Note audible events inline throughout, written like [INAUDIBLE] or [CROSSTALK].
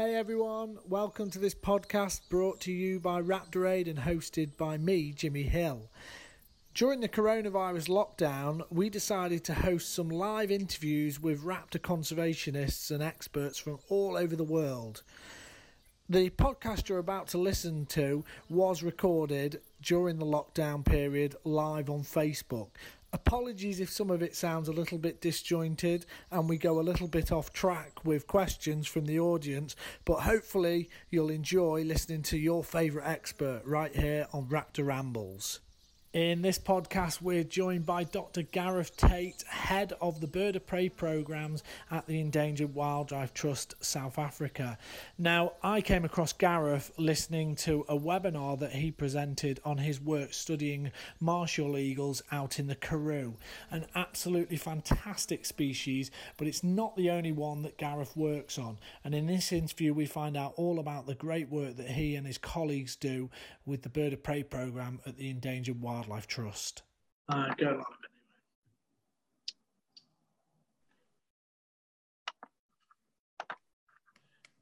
Hey everyone, welcome to this podcast brought to you by Raptor Aid and hosted by me, Jimmy Hill. During the coronavirus lockdown, we decided to host some live interviews with raptor conservationists and experts from all over the world. The podcast you're about to listen to was recorded during the lockdown period live on Facebook. Apologies if some of it sounds a little bit disjointed and we go a little bit off track with questions from the audience, but hopefully you'll enjoy listening to your favourite expert right here on Raptor Rambles. In this podcast, we're joined by Dr. Gareth Tate, head of the Bird of Prey programs at the Endangered Wildlife Trust South Africa. Now, I came across Gareth listening to a webinar that he presented on his work studying martial eagles out in the Karoo, an absolutely fantastic species, but it's not the only one that Gareth works on. And in this interview, we find out all about the great work that he and his colleagues do with the Bird of Prey program at the Endangered Wildlife Wildlife Trust? Uh, go on.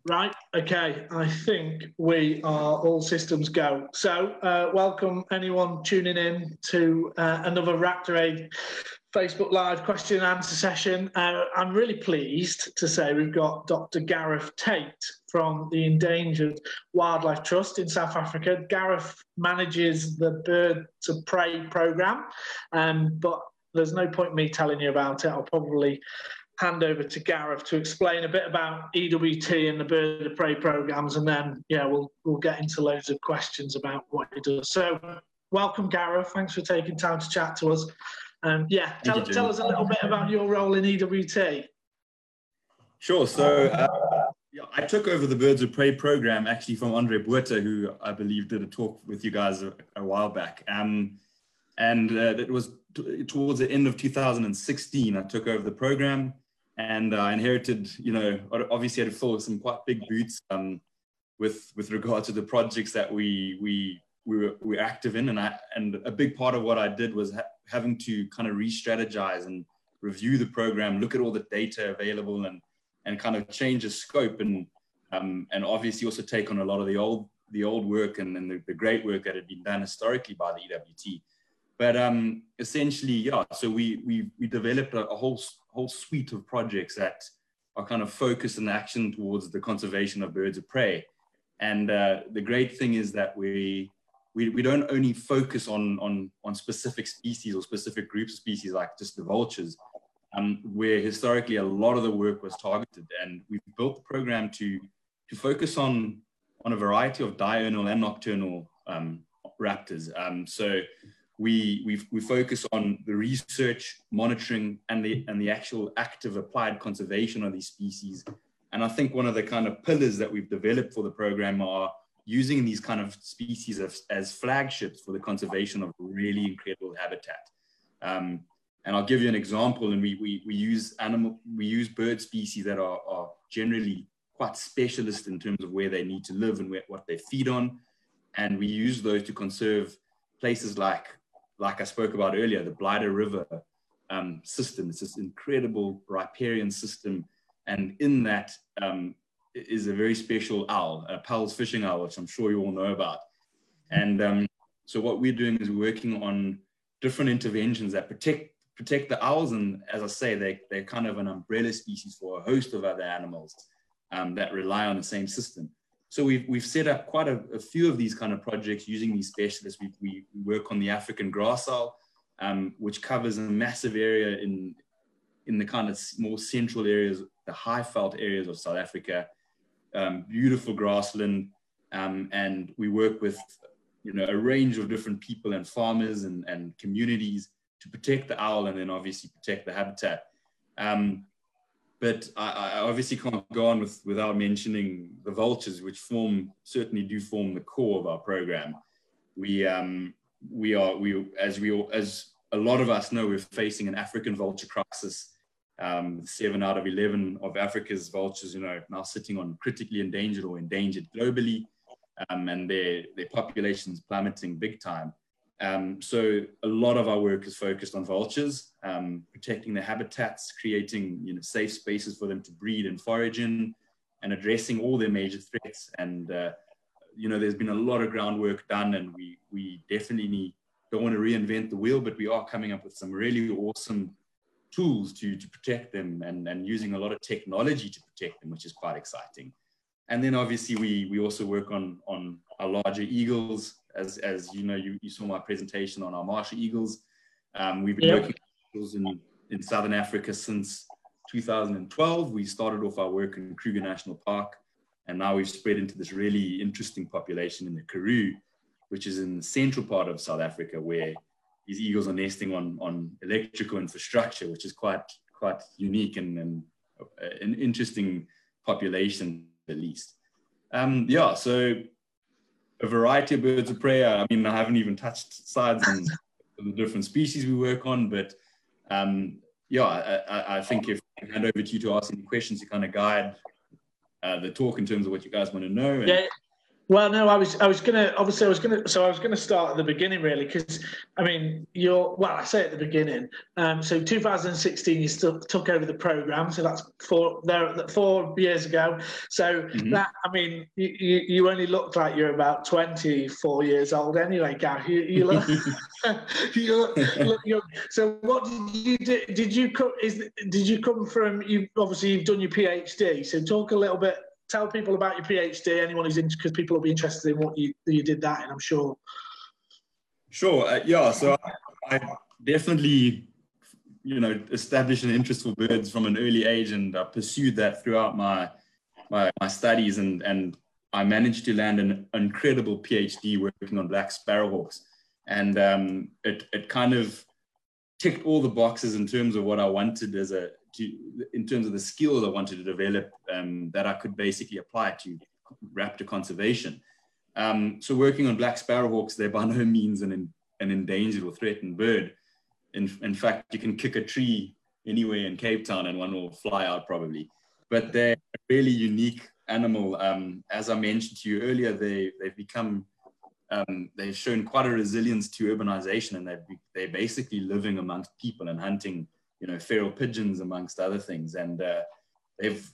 Right, okay, I think we are all systems go. So, uh, welcome anyone tuning in to uh, another Raptor Aid Facebook Live question and answer session. Uh, I'm really pleased to say we've got Dr. Gareth Tate from the Endangered Wildlife Trust in South Africa. Gareth manages the Bird to Prey program, um, but there's no point me telling you about it. I'll probably hand over to Gareth to explain a bit about EWT and the Bird of Prey programs, and then yeah, we'll we'll get into loads of questions about what he does. So, welcome, Gareth. Thanks for taking time to chat to us. Um, yeah, tell, tell us a little bit about your role in EWT. Sure. So uh, yeah, I took over the Birds of Prey program actually from Andre Botha, who I believe did a talk with you guys a, a while back. Um, and uh, it was towards the end of 2016, I took over the program and I inherited, you know, obviously had to fill some quite big boots um, with, with regard to the projects that we, we, we were, we were active in. And, I, and a big part of what I did was ha- having to kind of re-strategize and review the program, look at all the data available, and and kind of change the scope and um, and obviously also take on a lot of the old the old work and, and the, great work that had been done historically by the EWT. But um, essentially, yeah. So we we we developed a, a whole whole suite of projects that are kind of focused in action towards the conservation of birds of prey. And uh, the great thing is that we we, we don't only focus on, on, on specific species or specific groups of species like just the vultures, um, where historically a lot of the work was targeted. And we've built the program to, to focus on, on a variety of diurnal and nocturnal um, raptors. Um, so we, we we focus on the research, monitoring, and the, and the actual active applied conservation of these species. And I think one of the kind of pillars that we've developed for the program are using these kind of species as, as flagships for the conservation of really incredible habitat. Um, and I'll give you an example. And we, we, we use animal, we use bird species that are, are generally quite specialist in terms of where they need to live and where, what they feed on. And we use those to conserve places like, like I spoke about earlier, the Blyde River um, system. It's this incredible riparian system. And in that, um, is a very special owl, a Pel's fishing owl, which I'm sure you all know about. And um, so what we're doing is working on different interventions that protect protect the owls. And as I say, they, they're kind of an umbrella species for a host of other animals um, that rely on the same system. So we've, we've set up quite a, a few of these kind of projects using these specialists. We, we work on the African grass owl, um, which covers a massive area in, in the kind of more central areas, the high veld areas of South Africa um, beautiful grassland, um, and we work with you know a range of different people and farmers and, and communities to protect the owl and then obviously protect the habitat. Um, but I, I, obviously can't go on with, without mentioning the vultures, which form certainly do form the core of our program. We um, we are we as we as a lot of us know, we're facing an African vulture crisis um, seven out of 11 of Africa's vultures, you know, now sitting on critically endangered or endangered globally, um, and their, their populations plummeting big time. Um, so a lot of our work is focused on vultures, um, protecting their habitats, creating you know, safe spaces for them to breed and forage in, and addressing all their major threats. And uh, you know, there's been a lot of groundwork done, and we we definitely need, don't want to reinvent the wheel, but we are coming up with some really awesome tools to to protect them, and and using a lot of technology to protect them, which is quite exciting. And then obviously we we also work on on our larger eagles, as as you know, you, you saw my presentation on our martial eagles. Um, we've been yep. working in in Southern Africa since 2012. We started off our work in Kruger National Park, and now we've spread into this really interesting population in the Karoo, which is in the central part of South Africa, where these eagles are nesting on, on electrical infrastructure, which is quite quite unique and, and an interesting population at least. Um, yeah, so a variety of birds of prey. I mean, I haven't even touched sides on [LAUGHS] the different species we work on, but um, yeah, I, I, think if I hand over to you to ask any questions to kind of guide uh, the talk in terms of what you guys want to know. And, yeah, well, no, I was I was gonna obviously I was gonna so I was gonna start at the beginning really because I mean you're well I say at the beginning. Um, so 2016 you still took over the program, so that's four there four years ago. So mm-hmm. that I mean you, you, you only looked like you're about 24 years old anyway, Gav. You, you look [LAUGHS] [LAUGHS] you look, look young. So what did you do? Did you come? Is did you come from? You obviously you've done your PhD. So talk a little bit tell people about your PhD. Anyone who's in, because people will be interested in what you you did that, and I'm sure. Sure. Uh, yeah. So I, I, definitely, you know, established an interest for birds from an early age, and I pursued that throughout my my, my studies, and and I managed to land an incredible PhD working on black sparrowhawks, and um, it it kind of ticked all the boxes in terms of what I wanted as a to, in terms of the skills I wanted to develop um, that I could basically apply to raptor conservation. Um, so working on black sparrowhawks, they're by no means an, an endangered or threatened bird. In, in fact, you can kick a tree anywhere in Cape Town and one will fly out probably. But they're a really unique animal. Um, as I mentioned to you earlier, they, they've become, um, they've shown quite a resilience to urbanization and they're, they're basically living amongst people and hunting you know, feral pigeons amongst other things. And uh, they've,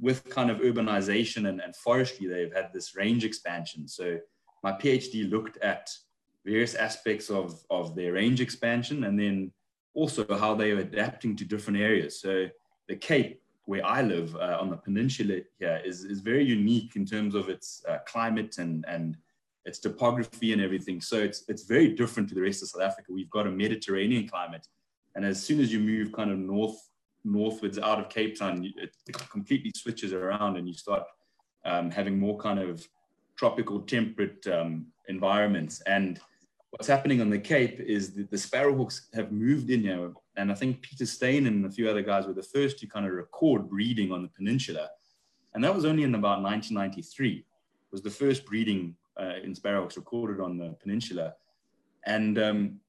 with kind of urbanization and, and forestry, they've had this range expansion. So my PhD looked at various aspects of, of their range expansion and then also how they are adapting to different areas. So the Cape, where I live uh, on the peninsula here, is, is very unique in terms of its uh, climate and, and its topography and everything. So it's, it's very different to the rest of South Africa. We've got a Mediterranean climate and as soon as you move kind of north northwards out of Cape Town, it, completely switches around and you start um, having more kind of tropical temperate um, environments. And what's happening on the Cape is that the sparrowhawks have moved in here. And I think Peter Steyn and a few other guys were the first to kind of record breeding on the peninsula. And that was only in about 1993 was the first breeding uh, in sparrowhawks recorded on the peninsula. And um,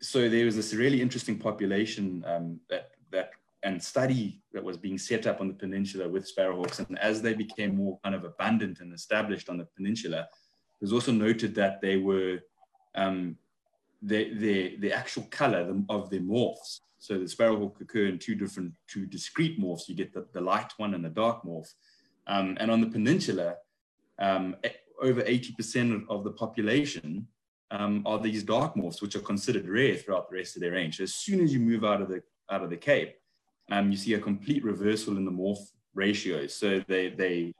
so there was this really interesting population um, that that and study that was being set up on the peninsula with sparrowhawks. And as they became more kind of abundant and established on the peninsula, it was also noted that they were um, the, the, the actual color of their morphs. So the sparrowhawk occur in two different, two discrete morphs. You get the, the light one and the dark morph. Um, and on the peninsula, um, over 80% of, of the population um, are these dark morphs, which are considered rare throughout the rest of their range. As soon as you move out of the out of the Cape, um, you see a complete reversal in the morph ratios. So they they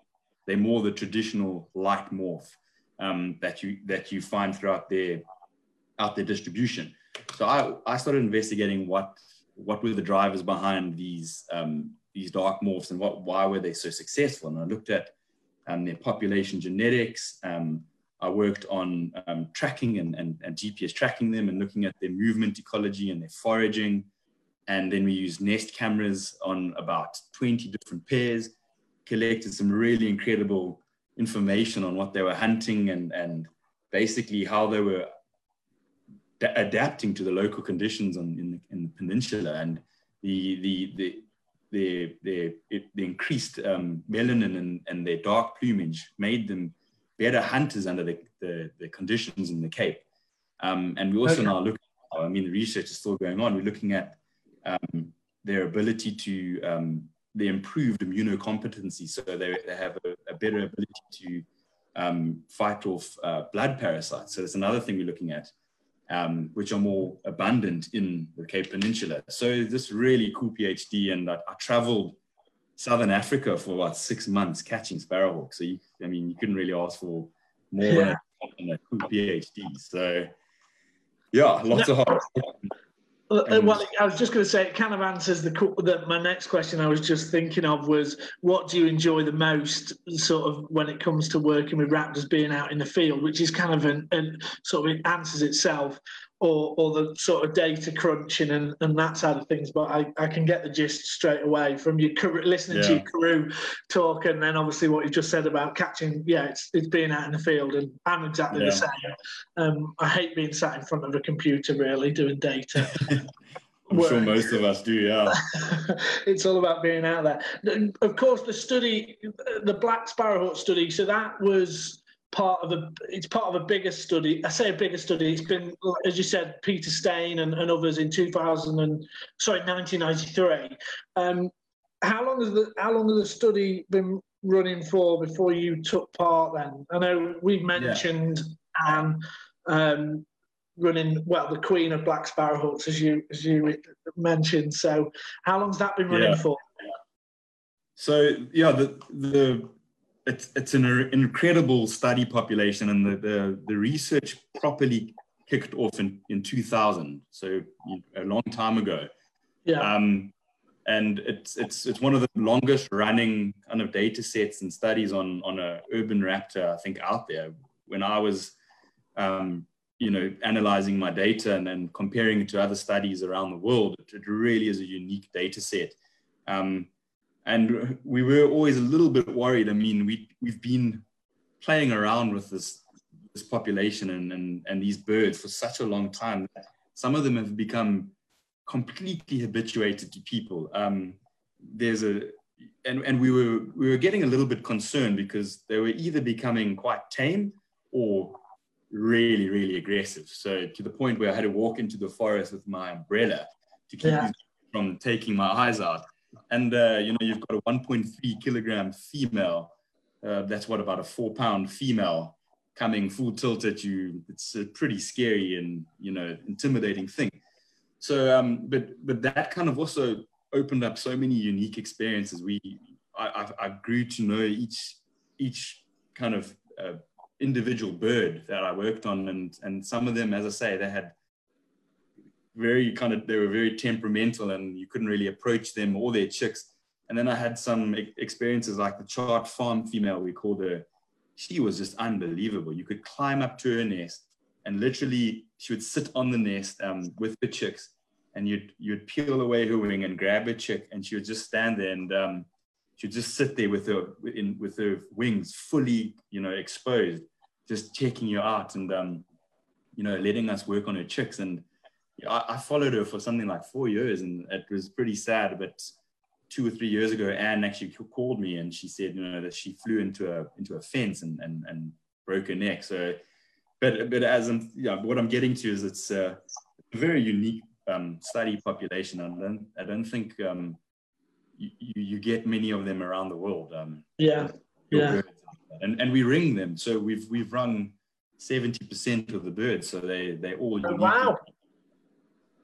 they're more the traditional light morph um, that you that you find throughout their out their distribution. So I, I started investigating what what were the drivers behind these um, these dark morphs and what why were they so successful. And I looked at um, their population genetics, um, I worked on um, tracking and, and, and, GPS tracking them and looking at their movement ecology and their foraging. And then we used nest cameras on about 20 different pairs, collected some really incredible information on what they were hunting and, and basically how they were adapting to the local conditions on, in, the, in the peninsula. And the, the, the, the, the, the increased um, melanin and, and their dark plumage made them better hunters under the, the, the conditions in the Cape. Um, and we also okay. now look, I mean, the research is still going on. We're looking at um, their ability to um, the improved immunocompetency, so they, they have a, a better ability to um, fight off uh, blood parasites. So that's another thing we're looking at, um, which are more abundant in the Cape Peninsula. So this really cool PhD, and I, I traveled Southern Africa for about six months catching sparrowhawks. So you, I mean, you couldn't really ask for more yeah. than, a, PhD. So yeah, lots of hard. Uh, well, I was just going to say it kind of answers the, the, my next question. I was just thinking of was what do you enjoy the most, sort of when it comes to working with raptors, being out in the field, which is kind of an, an sort of it answers itself or, or the sort of data crunching and, and that side of things. But I, I can get the gist straight away from you listening yeah. to your crew talk, and then obviously what you just said about catching. Yeah, it's, it's being out in the field, and I'm exactly yeah. the same. Um, I hate being sat in front of a computer, really, doing data. [LAUGHS] I'm sure most of us do, yeah. [LAUGHS] it's all about being out there. Of course, the study, the Black Sparrowhawk study, so that was part of a it's part of a bigger study. I say a bigger study. It's been, as you said, Peter Steyn and, and others in 2000 and sorry 1993. Um, how long has the how long has the study been running for before you took part? Then I know we've mentioned yeah. Ann um, running well the Queen of Black Sparrowhawks as you as you mentioned. So how long's that been running yeah. for? So yeah, the the it's it's an incredible study population, and the the, the research properly kicked off in, in 2000, so a long time ago. Yeah. Um, and it's it's it's one of the longest running kind of data sets and studies on on a urban raptor I think out there. When I was, um, you know, analyzing my data and then comparing it to other studies around the world, it, it really is a unique data set. Um, and we were always a little bit worried. I mean, we we've been playing around with this this population and, and and these birds for such a long time. Some of them have become completely habituated to people. Um, there's a and, and we were we were getting a little bit concerned because they were either becoming quite tame or really really aggressive. So to the point where I had to walk into the forest with my umbrella to keep yeah. from taking my eyes out and uh, you know you've got a 1.3 kilogram female uh, that's what about a four pound female coming full tilt at you. It's a pretty scary and you know intimidating thing. So um, but but that kind of also opened up so many unique experiences. We i, I grew to know each each kind of uh, individual bird that i worked on. And and some of them as i say they had very kind of they were very temperamental and you couldn't really approach them or their chicks. And then i had some experiences like the chart farm female we called her. She was just unbelievable. You could climb up to her nest and literally she would sit on the nest um, with the chicks and you'd you'd peel away her wing and grab a chick and she would just stand there and um, she'd just sit there with her in with her wings fully you know exposed just checking you out and um, you know letting us work on her chicks. And I, I, followed her for something like four years, and it was pretty sad. But two or three years ago, Ann actually called me, and she said, you know, that she flew into a into a fence and and, and broke her neck. So, but but as I'm, yeah, what I'm getting to is it's a very unique um, study population, and I don't, I don't think um, you, you get many of them around the world. Um, yeah, yeah. And and we ring them, so we've we've rung seventy percent of the birds, so they they all. Oh, wow.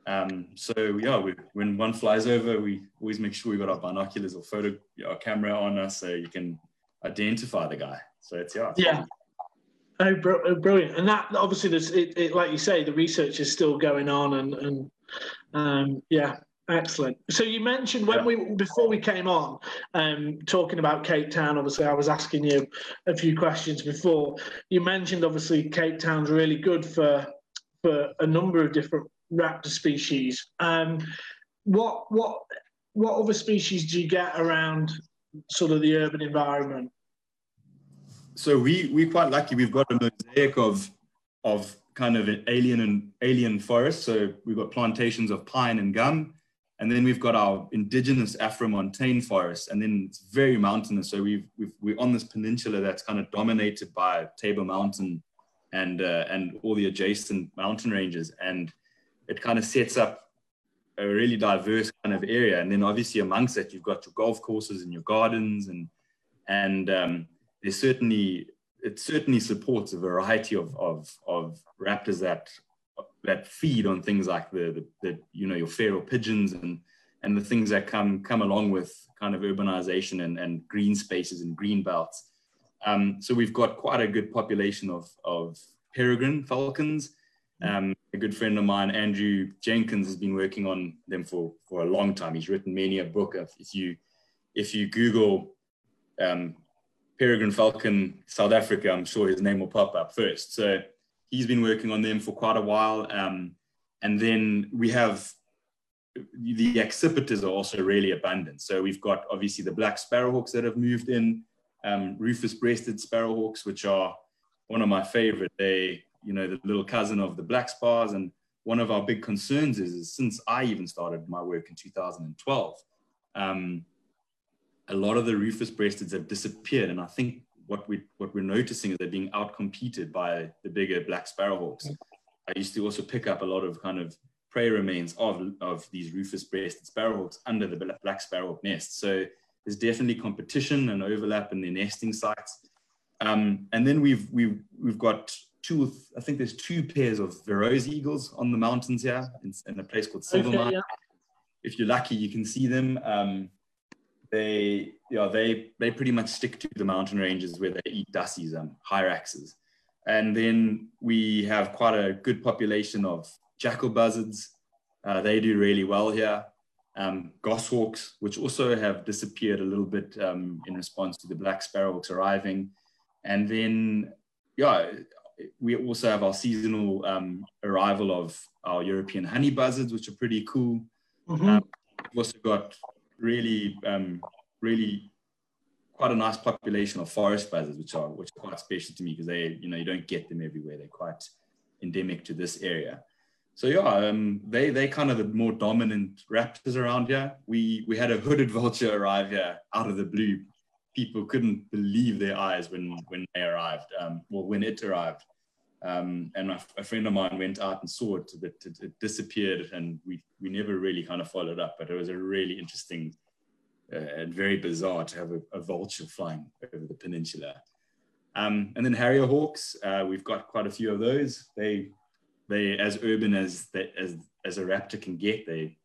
Um, so yeah, we, when one flies over, we always make sure we got our binoculars or photo our camera on us so you can identify the guy. So it's yeah. It's yeah. Oh, bro- oh, brilliant! And that obviously, there's it, it, like you say, the research is still going on, and and um, yeah, excellent. So you mentioned when yeah. we before we came on, um, talking about Cape Town. Obviously, I was asking you a few questions before. You mentioned obviously Cape Town's really good for for a number of different raptor species. Um, what what what other species do you get around sort of the urban environment? So we we're quite lucky. We've got a mosaic of of kind of an alien and alien forest. So we've got plantations of pine and gum, and then we've got our indigenous Afro-montane forest, and then it's very mountainous. So we've, we've we're on this peninsula that's kind of dominated by Table Mountain and uh, and all the adjacent mountain ranges, and it kind of sets up a really diverse kind of area. And then obviously amongst that, you've got your golf courses and your gardens, and and um, there's certainly it certainly supports a variety of of, of raptors that that feed on things like the, the, the you know your feral pigeons and and the things that come come along with kind of urbanization and, and green spaces and green belts. Um, so we've got quite a good population of of peregrine falcons. Um, a good friend of mine, Andrew Jenkins, has been working on them for, for a long time. He's written many a book. If you if you Google um, peregrine falcon South Africa, I'm sure his name will pop up first. So he's been working on them for quite a while. Um, and then we have the accipiters are also really abundant. So we've got obviously the black sparrowhawks that have moved in, um, rufous-breasted sparrowhawks, which are one of my favorite. They, you know, the little cousin of the black spars. And one of our big concerns is, is since I even started my work in 2012, um, a lot of the rufous-breasteds have disappeared. And I think what we what we're noticing is they're being outcompeted by the bigger black sparrowhawks. I used to also pick up a lot of kind of prey remains of, of these rufous-breasted sparrowhawks under the black sparrowhawk nest. So there's definitely competition and overlap in their nesting sites. Um, and then we've we've we've got two. I think there's two pairs of Verreaux's eagles on the mountains here in, in a place called Silvermine. Okay, yeah. If you're lucky, you can see them. Um, they yeah they they pretty much stick to the mountain ranges where they eat dassies and hyraxes. And then we have quite a good population of jackal buzzards. Uh, they do really well here. Um, goshawks, which also have disappeared a little bit um, in response to the black sparrowhawks arriving. And then, yeah, we also have our seasonal um, arrival of our European honey buzzards, which are pretty cool. Mm-hmm. Um, we've also got really, um, really quite a nice population of forest buzzards, which are which are quite special to me because they, you know, you don't get them everywhere. They're quite endemic to this area so yeah, um, they they kind of the more dominant raptors around here. We we had a hooded vulture arrive here out of the blue. People couldn't believe their eyes when when they arrived. Um, well, when it arrived, um, and a, a, friend of mine went out and saw it. It, it. it, disappeared, and we we never really kind of followed up. But it was a really interesting uh, and very bizarre to have a, a vulture flying over the peninsula. Um, and then harrier hawks, uh, we've got quite a few of those. They they as urban as they, as as a raptor can get. They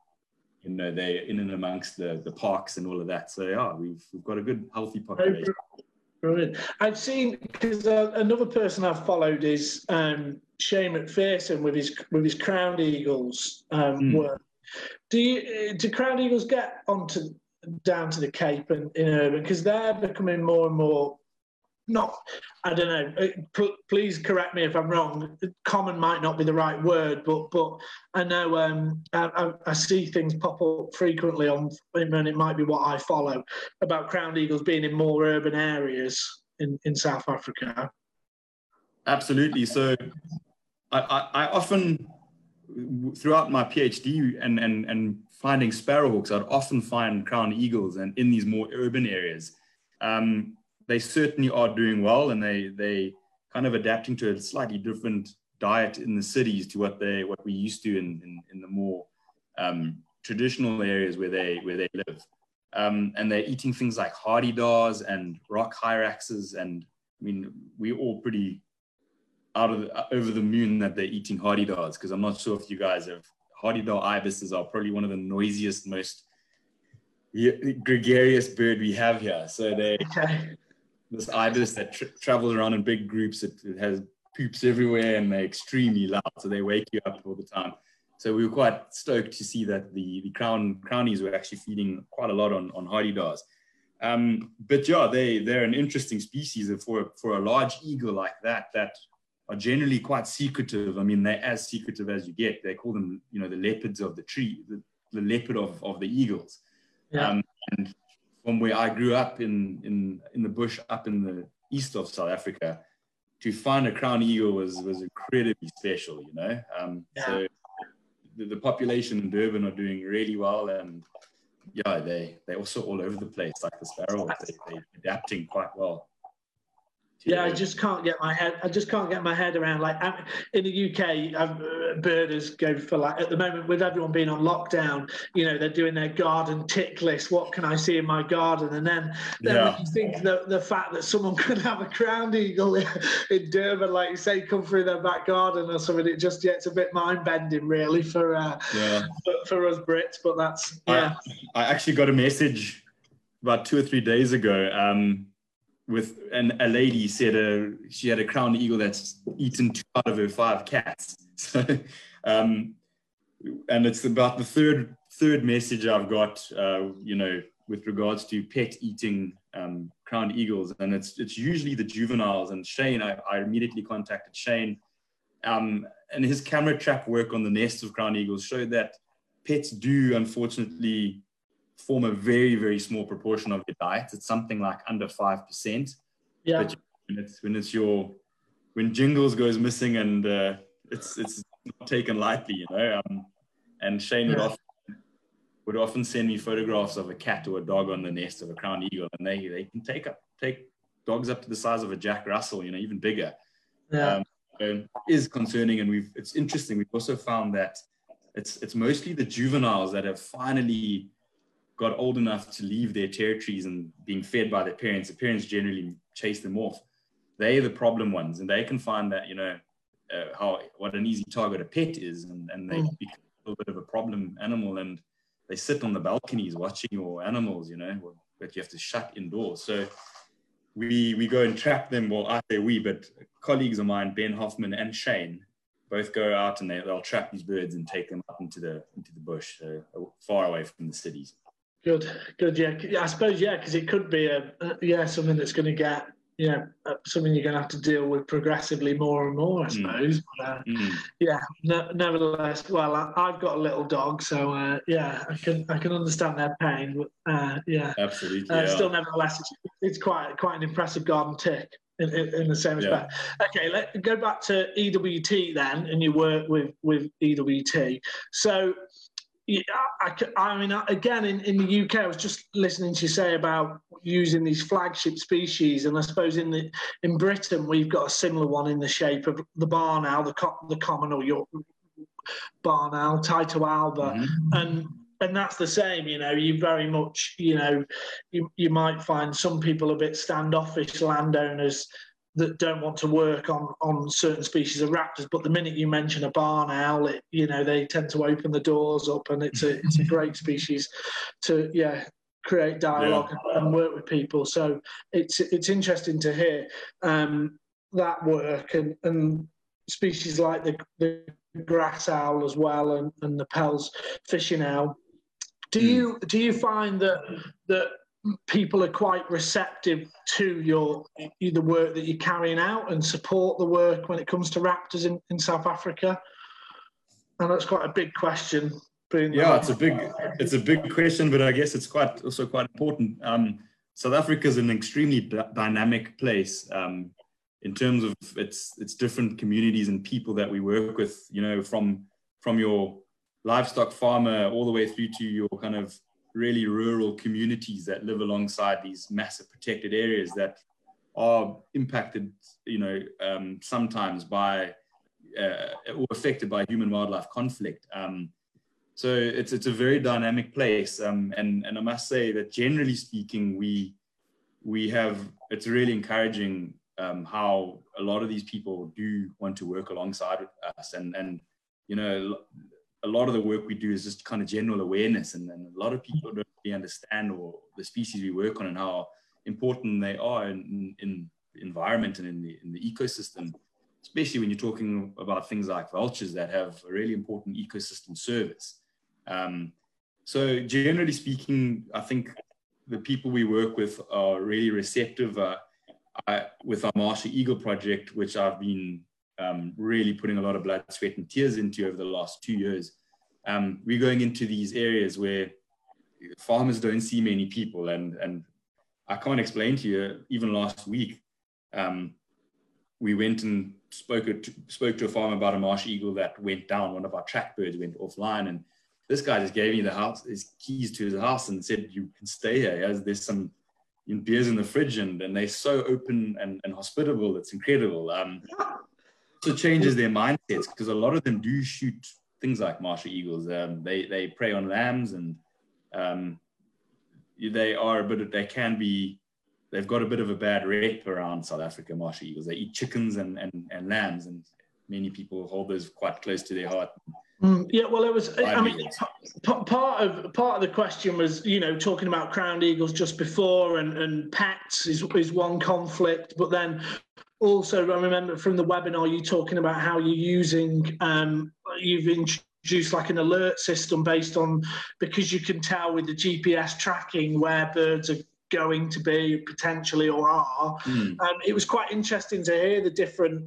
you know they're in and amongst the the parks and all of that. So yeah, we've we've got a good healthy population. Brilliant. I've seen because uh, another person I've followed is um, Shane McPherson with his with his crowned eagles um, mm. work. Do you do Crown eagles get onto down to the Cape and in urban because they're becoming more and more not I don't know. Uh, please correct me if I'm wrong. Common might not be the right word, but but I know um, I, I, see things pop up frequently on, and it might be what I follow about crowned eagles being in more urban areas in, in South Africa. Absolutely. So I, I, I often throughout my PhD and and and finding sparrowhawks, I'd often find crowned eagles and in these more urban areas. Um, they certainly are doing well and they they kind of adapting to a slightly different diet in the cities to what they what we used to in in, in the more um, traditional areas where they where they live. Um, and they're eating things like hadedas and rock hyraxes. And I mean, we're all pretty out of the, over the moon that they're eating hadedas because I'm not sure if you guys have hadeda ibises are probably one of the noisiest, most gregarious bird we have here. So they [LAUGHS] this ibis that tra- travels around in big groups. It, it, has poops everywhere and they're extremely loud, so they wake you up all the time. So we were quite stoked to see that the, the crown crownies were actually feeding quite a lot on, on hadedas. Um, but yeah, they, they're an interesting species for, for a large eagle like that, that are generally quite secretive. I mean, they're as secretive as you get. They call them, you know, the leopards of the tree, the, the leopard of, of the eagles. Yeah. Um, and from where I grew up in, in, in the bush up in the east of South Africa, to find a crown eagle was, was incredibly special, you know. Um, yeah. So the, the, population in Durban are doing really well, and yeah, they they're also all over the place, like the sparrow. They, they're adapting quite well. Yeah, I just can't get my head. I just can't get my head around. Like in the UK, um, birders go for like at the moment with everyone being on lockdown. You know, they're doing their garden tick list. What can I see in my garden? And then, then yeah. you think the the fact that someone [LAUGHS] could have a crowned eagle in, in Durban, like you say, come through their back garden or something, it just gets a bit mind bending, really, for uh, yeah. for, for, us Brits. But that's yeah. I, I actually got a message about two or three days ago. Um, with and a lady said uh, she had a crown eagle that's eaten two out of her five cats. [LAUGHS] So, um, and it's about the third third message I've got, uh, you know, with regards to pet eating um, crowned eagles, and it's it's usually the juveniles. And Shane, I, I immediately contacted Shane, um, and his camera trap work on the nests of crowned eagles showed that pets do unfortunately form a very, very small proportion of your diet. It's something like under 5%. Yeah. But when it's, when it's your, when Jingles goes missing and uh, it's, it's not taken lightly, you know. Um, and Shane would, often, would often send me photographs of a cat or a dog on the nest of a crowned eagle, and they, they can take up, take dogs up to the size of a Jack Russell, you know, even bigger. Yeah. Um, is concerning, and we've it's interesting. We've also found that it's it's mostly the juveniles that have finally got old enough to leave their territories and being fed by their parents, the parents generally chase them off. They're the problem ones, and they can find that you know uh, how what an easy target a pet is, and, and they mm. become a little bit of a problem animal, and they sit on the balconies watching your animals, you know, that you have to shut indoors. So we we go and trap them. Well, I say we, but colleagues of mine, Ben Hoffman and Shane, both go out and they, they'll trap these birds and take them up into the into the bush, so far away from the cities. Good, good. Yeah, I suppose yeah, because it could be a, yeah something that's going to get yeah uh, something you're going to have to deal with progressively more and more. I mm. suppose. Mm. But, uh, mm. Yeah. No, nevertheless, well, I, have got a little dog, so uh, yeah, I can I can understand their pain. But uh, yeah, absolutely. Uh, yeah. Still, nevertheless, it's, it's, quite quite an impressive garden tick. In, in, in the same respect. Yeah. Okay, let go back to EWT then, and you work with with EWT. So yeah, I, I, mean, again, in, in the UK, I was just listening to you say about using these flagship species, and I suppose in the in Britain we've got a similar one in the shape of the barn owl, the the common or your barn owl, Tyto alba, mm-hmm. and and that's the same. You know, you very much, you know, you you might find some people a bit standoffish landowners that don't want to work on on certain species of raptors. But the minute you mention a barn owl, it, you know they tend to open the doors up, and it's a it's a [LAUGHS] great species to yeah create dialogue yeah. and work with people. So it's it's interesting to hear um, that work and and species like the the grass owl as well and, and the Pel's fishing owl. Do mm. you do you find that that people are quite receptive to your the work that you're carrying out and support the work when it comes to raptors in, in South Africa? And that's quite a big question. Yeah, it's a big it's a big question, but I guess it's quite also quite important. Um, South Africa is an extremely dynamic place um, in terms of its its different communities and people that we work with. You know, from from your livestock farmer all the way through to your kind of really rural communities that live alongside these massive protected areas that are impacted, you know, um, sometimes by uh, or affected by human wildlife conflict. Um, so it's it's a very dynamic place, um, and and I must say that generally speaking, we we have it's really encouraging um, how a lot of these people do want to work alongside us, and and you know a lot of the work we do is just kind of general awareness, and, and a lot of people don't really understand or the species we work on and how important they are in, in the environment and in the in the ecosystem. Especially when you're talking about things like vultures that have a really important ecosystem service. Um, so generally speaking, I think the people we work with are really receptive. Uh, I, with our martial eagle project, which I've been um, really putting a lot of blood, sweat, and tears into over the last two years. Um, we're going into these areas where farmers don't see many people, and and I can't explain to you. Even last week, um, we went and spoke to, spoke to a farmer about a martial eagle that went down. One of our track birds went offline, and this guy just gave me the house, his keys to his house, and said, "You can stay here. As there's some beers in the fridge and, and they're so open and, and hospitable. It's incredible. Um, also changes their mindsets because a lot of them do shoot things like martial eagles. Um, they, they prey on lambs and um, they are, but they can be, they've got a bit of a bad rep around South Africa martial eagles. They eat chickens and, and, and lambs and many people hold those quite close to their heart. Mm, yeah, well, it was. I mean, part of part of the question was, you know, talking about crowned eagles just before, and and pets is is one conflict, but then also I remember from the webinar you talking about how you're using, um, you've introduced like an alert system based on because you can tell with the GPS tracking where birds are going to be potentially or are. Mm. Um, it was quite interesting to hear the different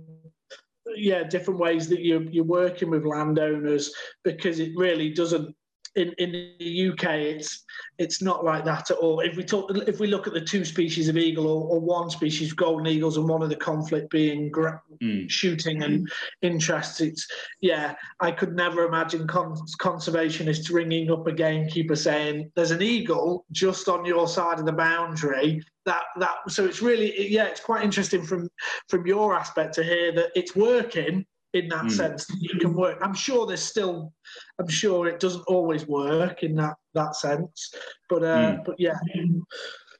yeah different ways that you're you're working with landowners because it really doesn't in, in the UK, it's it's not like that at all. If we talk, if we look at the two species of eagle or, or one species, golden eagles, and one of the conflict being gra- mm. shooting and mm. interest, it's yeah. I could never imagine con- conservationists ringing up a gamekeeper saying, "There's an eagle just on your side of the boundary." That that so it's really yeah, it's quite interesting from from your aspect to hear that it's working in that mm. sense that you can work. I'm sure there's still, I'm sure it doesn't always work in that that sense, but uh, mm. but yeah.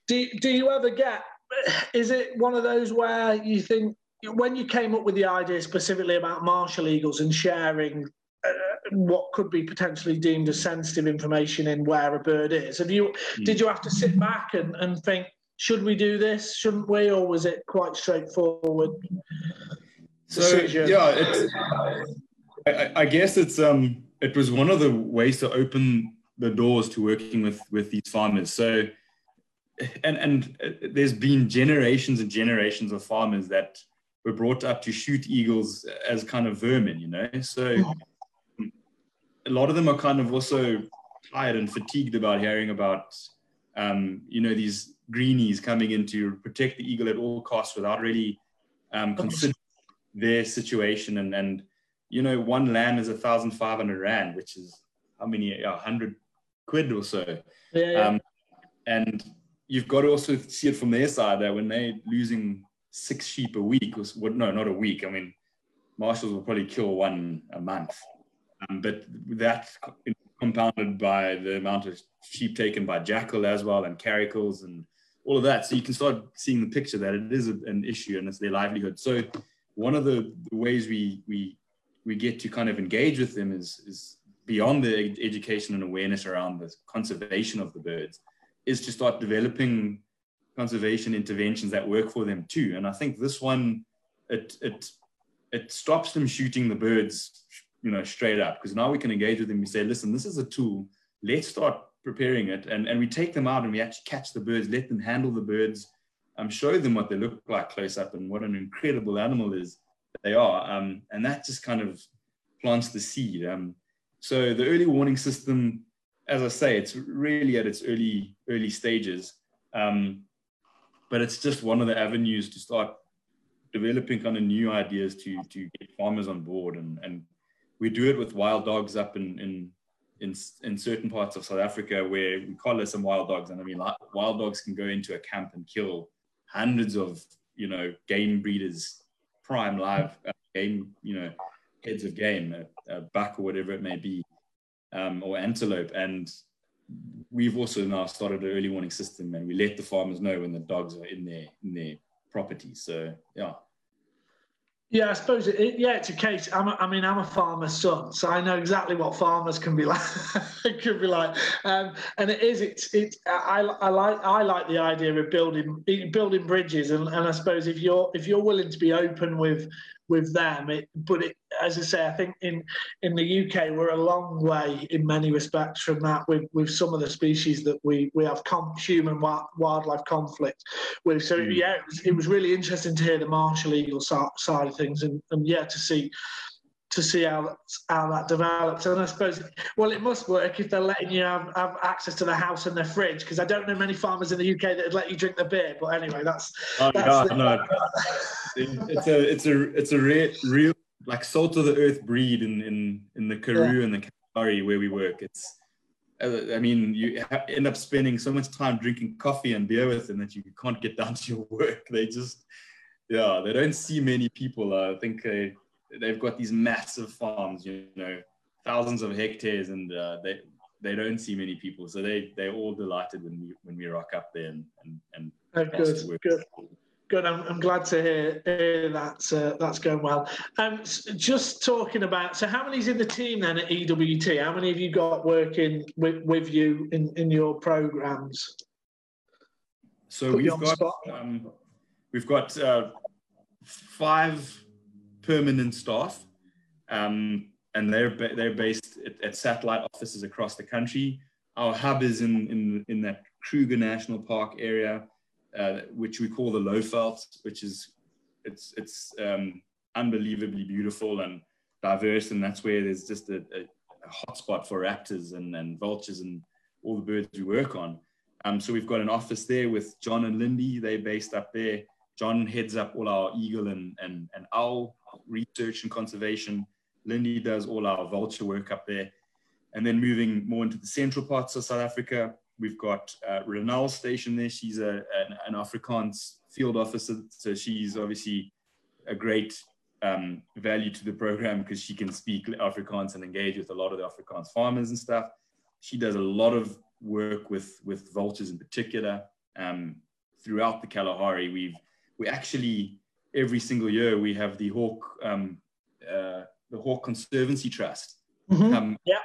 Do do you ever get? Is it one of those where you think when you came up with the idea specifically about martial eagles and sharing uh, what could be potentially deemed as sensitive information in where a bird is, have you mm. did you have to sit back and, and think? Should we do this? Shouldn't we? Or was it quite straightforward? So yeah, I, I guess it's um it was one of the ways to open the doors to working with with these farmers. So and and there's been generations and generations of farmers that were brought up to shoot eagles as kind of vermin, you know. So a lot of them are kind of also tired and fatigued about hearing about um, you know these greenies coming in to protect the eagle at all costs without really um, considering their situation. And and you know one lamb is a thousand five hundred rand which is how many a hundred quid or so. Yeah, yeah. Um, and you've got to also see it from their side that when they're losing six sheep a week or what no not a week. I mean martials will probably kill one a month. Um, but that compounded by the amount of sheep taken by jackal as well and caracals and all of that. So you can start seeing the picture that it is an issue and it's their livelihood. So one of the, the ways we we we get to kind of engage with them is is beyond the education and awareness around the conservation of the birds is to start developing conservation interventions that work for them too. And i think this one it it it stops them shooting the birds you know straight up because now we can engage with them. We say listen this is a tool. Let's start preparing it. And and we take them out and we actually catch the birds let them handle the birds um, show them what they look like close up and what an incredible animal is they are. Um, and that just kind of plants the seed. Um, so the early warning system, as I say, it's really at its early early stages, um, but it's just one of the avenues to start developing kind of new ideas to to get farmers on board. And and we do it with wild dogs up in in in, in certain parts of South Africa where we collar some wild dogs. And I mean, wild dogs can go into a camp and kill hundreds of you know game breeders, prime live uh, game you know heads of game, a, a buck or whatever it may be, um, or antelope, and we've also now started an early warning system, and we let the farmers know when the dogs are in their in their property. So yeah, yeah, I suppose it, it, yeah, it's a case. I'm a, I mean, I'm a farmer's son, so I know exactly what farmers can be [LAUGHS] like. can be like, um, and it is. It's. It's. I, I like. I like the idea of building building bridges, and, and I suppose if you're if you're willing to be open with with them. It, but it, as I say, I think in in the UK we're a long way in many respects from that with, with some of the species that we we have com- human wildlife conflict with. So mm. yeah, it was, it was, really interesting to hear the martial eagle side of things, and, and yeah, to see to see how how that develops. And I suppose, well, it must work if they're letting you have, have access to the house and their fridge, because I don't know many farmers in the UK that would let you drink the beer. But anyway, that's, oh, that's the, no. [LAUGHS] it's a it's a it's a real, real like salt of the earth breed in in in the Karoo yeah. and the Kalahari where we work. It's uh, I mean, you end up spending so much time drinking coffee and beer with them that you can't get down to your work. They just, yeah, they don't see many people. Uh, I think they, they've got these massive farms, you know, thousands of hectares, and uh, they they don't see many people. So they they're all delighted when we when we rock up there and and, and oh, good, good. Good. I'm, I'm glad to hear, hear that uh, that's going well. Um, just talking about, so how many's in the team then at EWT? How many have you got working with, with you in, in your programs? So Put we've got um, we've got uh, five permanent staff, um, and they're ba- they're based at, at, satellite offices across the country. Our hub is in in in that Kruger National Park area uh, which we call the Lowveld, which is it's it's um, unbelievably beautiful and diverse, and that's where there's just a, a, a hotspot for raptors and, and vultures and all the birds we work on. Um, so we've got an office there with John and Lindy. They're based up there. John heads up all our eagle and, and, and owl research and conservation. Lindy does all our vulture work up there. And then moving more into the central parts of South Africa, We've got uh, Renal station there. She's a, an, an Afrikaans field officer. So she's obviously a great um, value to the program because she can speak Afrikaans and engage with a lot of the Afrikaans farmers and stuff. She does a lot of work with, with vultures in particular. Um, throughout the Kalahari, we've, we actually, every single year, we have the Hawk, um, uh, the Hawk Conservancy Trust. Mm-hmm. yeah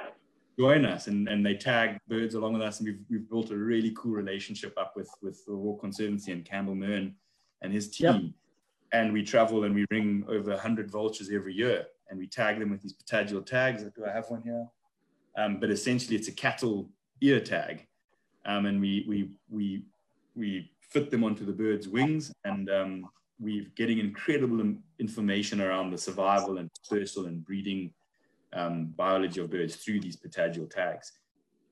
join us and, and they tag birds along with us. And we've, we've built a really cool relationship up with, with the Hawk Conservancy and Campbell Murn and his team. Yep. And we travel and we ring over 100 vultures every year and we tag them with these patagial tags. Do I have one here? Um, but essentially, it's a cattle ear tag. Um, and we, we, we, we fit them onto the bird's wings and um, we're getting incredible information around the survival and dispersal and breeding um, biology of birds through these patagial tags.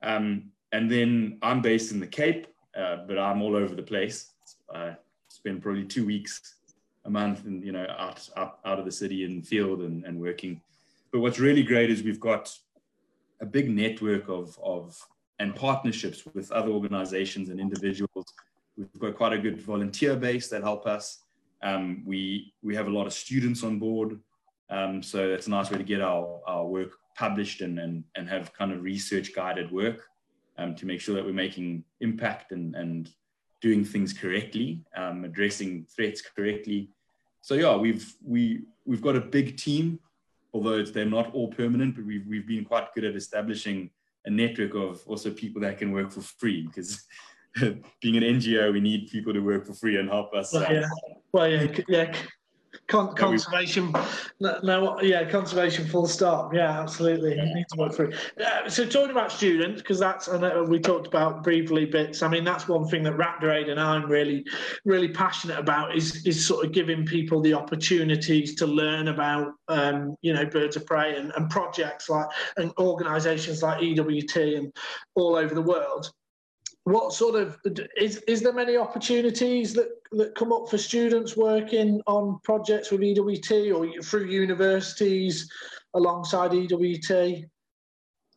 Um, and then I'm based in the Cape, uh, but I'm all over the place. I spend probably two weeks a month and you know out, out, out of the city in field and, and working. But what's really great is we've got a big network of, of and partnerships with other organizations and individuals. We've got quite a good volunteer base that help us. Um, we we have a lot of students on board um, so it's a nice way to get our, our work published and, and, and have kind of research guided work um, to make sure that we're making impact and, and doing things correctly, um, addressing threats correctly. So yeah, we've, we, we've got a big team, although they're not all permanent, but we've, we've been quite good at establishing a network of also people that can work for free because [LAUGHS] being an NGO, we need people to work for free and help us. Well, yeah, well, yeah, yeah. Con- conservation, no, no, yeah, conservation. Full stop. Yeah, absolutely. You need to work through. Uh, so talking about students, because that's know we talked about briefly bits. I mean, that's one thing that Raptor Aid and I'm really, really passionate about is is sort of giving people the opportunities to learn about, um, you know, birds of prey and, and projects like and organisations like EWT and all over the world what sort of is is there many opportunities that that come up for students working on projects with EWT or through universities alongside EWT?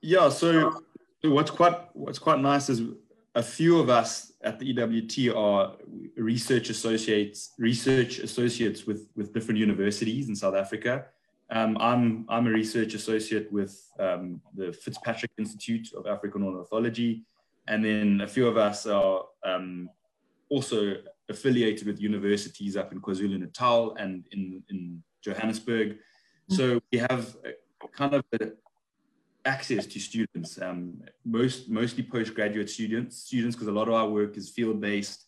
Yeah, so what's quite what's quite nice is a few of us at the EWT are research associates research associates with with different universities in South Africa. Um, I'm I'm a research associate with um, the Fitzpatrick Institute of African Ornithology and then a few of us are um, also affiliated with universities up in KwaZulu Natal and in, in Johannesburg. Mm-hmm. So we have kind of access to students, um, most mostly postgraduate students, students because a lot of our work is field based.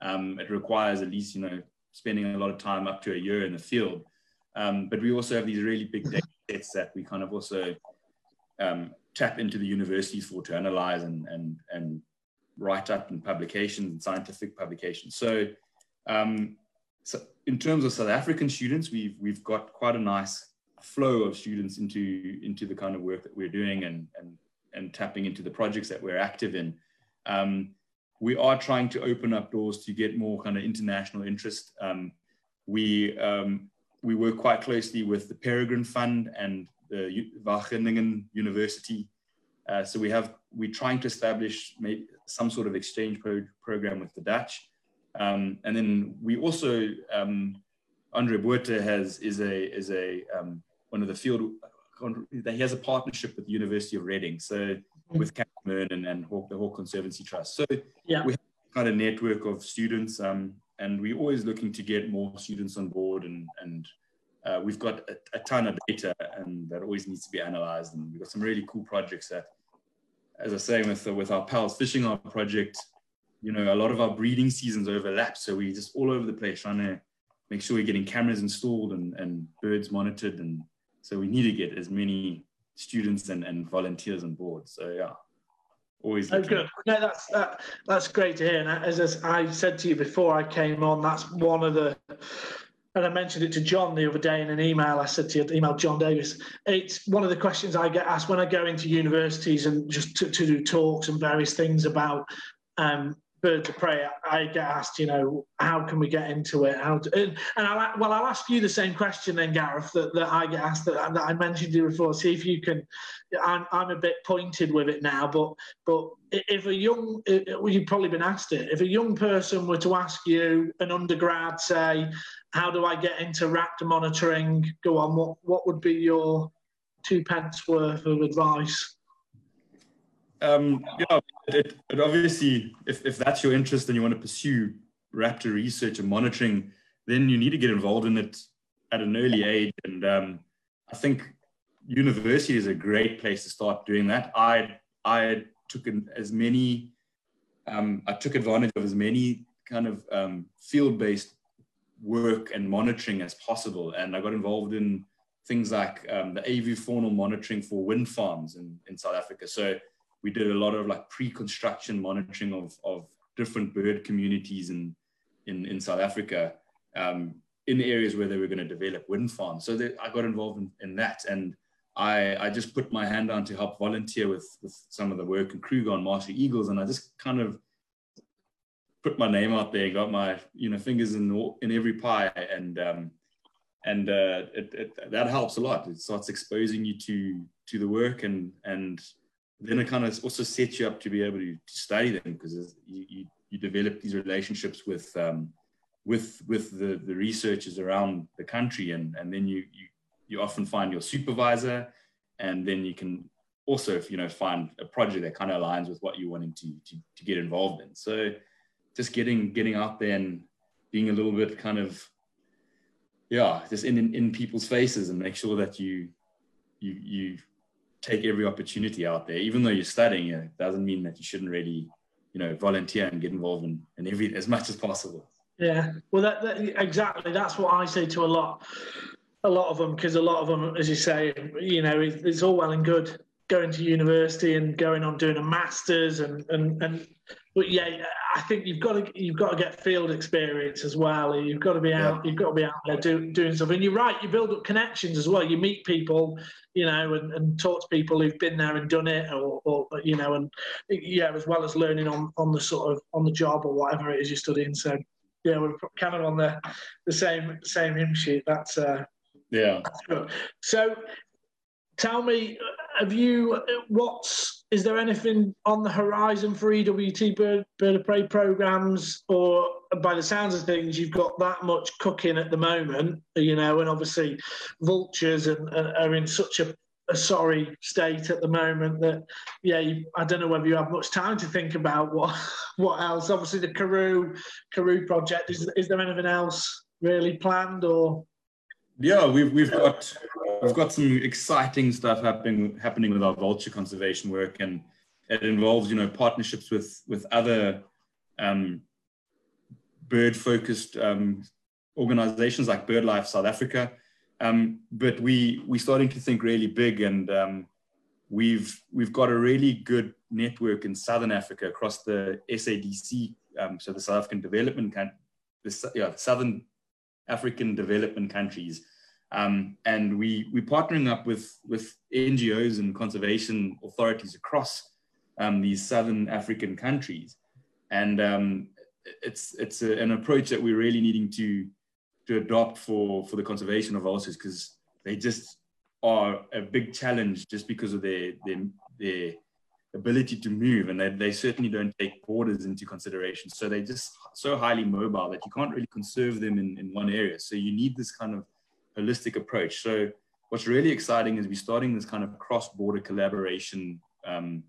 Um, it requires at least you know spending a lot of time up to a year in the field. Um, but we also have these really big data sets that we kind of also um, tap into the universities for to analyze and, and, and write up in publications and scientific publications. So, um, so in terms of South African students, we've, we've got quite a nice flow of students into, into the kind of work that we're doing and, and, and tapping into the projects that we're active in. Um, we are trying to open up doors to get more kind of international interest. Um, we, um, we work quite closely with the Peregrine Fund and the Wageningen University Uh, so we have we're trying to establish maybe some sort of exchange pro- program with the Dutch, um, and then we also um, Andre Botha has is a is a um, one of the field he has a partnership with the University of Reading, so mm-hmm. with Cameron and, and Hawke, the Hawk Conservancy Trust. So yeah. we have kind of network of students, um, and we're always looking to get more students on board, and and uh, we've got a, a, ton of data, and that always needs to be analyzed, and we've got some really cool projects that, as I say, with with our Pel's fishing owl project, you know, a lot of our breeding seasons overlap, so we're just all over the place trying to make sure we're getting cameras installed and, and birds monitored and so we need to get as many students and, and volunteers on board. So yeah, always. Oh, good. No, that's that, that's great to hear. And as, as I said to you before I came on, that's one of the. And I mentioned it to John the other day in an email. I said to you, email John Davis. It's one of the questions I get asked when I go into universities and just to, to do talks and various things about um, birds of prey, I get asked, you know, how can we get into it? How to, and, and I well, I'll ask you the same question then, Gareth, that, that I get asked that, that I mentioned you before. See if you can. I'm, I'm a bit pointed with it now, but but if a young, well, you've probably been asked it. If a young person were to ask you, an undergrad, say, how do I get into raptor monitoring? Go on, what what would be your two pence worth of advice? Um, yeah, it, it obviously, if, if that's your interest and you want to pursue raptor research and monitoring, then you need to get involved in it at an early age. And um, I think university is a great place to start doing that. I I took as many, um, I took advantage of as many kind of um, field-based work and monitoring as possible, and I got involved in things like um, the avifaunal monitoring for wind farms in, in South Africa. So we did a lot of like pre-construction monitoring of, of different bird communities in, in, in South Africa um, in areas where they were going to develop wind farms. So I got involved in, in that. And I, I just put my hand on to help volunteer with, with some of the work in Kruger on martial eagles. And I just kind of put my name out there, got my, you know, fingers in, in every pie. And, um, and uh, it, it, that helps a lot. It starts exposing you to, to the work and, and then it kind of also sets you up to be able to, to study them because you, you, you, develop these relationships with um, with with the, the researchers around the country and, and then you, you you often find your supervisor and then you can also you know find a project that kind of aligns with what you're wanting to, to, to get involved in so just getting getting out there and being a little bit kind of yeah just in, in, in people's faces and make sure that you you you take every opportunity out there. Even though you're studying, it doesn't mean that you shouldn't really, you know, volunteer and get involved in, in every as much as possible. Yeah, well, that, that exactly. That's what I say to a lot, a lot of them, because a lot of them, as you say, you know, it's, it's all well and good going to university and going on doing a masters and and and but yeah i think you've got to you've got to get field experience as well. You've got to be out yeah. you've got to be out there do, doing stuff. And you're right you build up connections as well. You meet people you know and, and talk to people who've been there and done it or, or you know and yeah as well as learning on on the sort of on the job or whatever it is you're studying. So yeah we're kind of on the the same same hymn sheet. That's uh yeah. so tell me have you what's is there anything on the horizon for EWT bird, bird of prey programs? Or by the sounds of things you've got that much cooking at the moment you know and obviously vultures and, and are in such a, a, sorry state at the moment that yeah you, I don't know whether you have much time to think about what [LAUGHS] what else. Obviously the Karoo Karoo project is, is there anything else really planned or? Yeah we've, we've got we've got some exciting stuff happening happening with our vulture conservation work, and it involves you know partnerships with with other um, bird focused um, organizations like BirdLife South Africa. Um, but we we're starting to think really big, and um, we've we've got a really good network in Southern Africa across the SADC, um, so the South African Development, the, yeah, Southern African Development countries um, and we, we're partnering up with, with NGOs and conservation authorities across um, these Southern African countries. And um, it's, it's a, an approach that we're really needing to, to adopt for, for the conservation of vultures because they just are a big challenge just because of their, their, their ability to move, and they, they certainly don't take borders into consideration. So they're just so highly mobile that you can't really conserve them in, in one area. So you need this kind of holistic approach. So what's really exciting is we're starting this kind of cross-border collaboration um,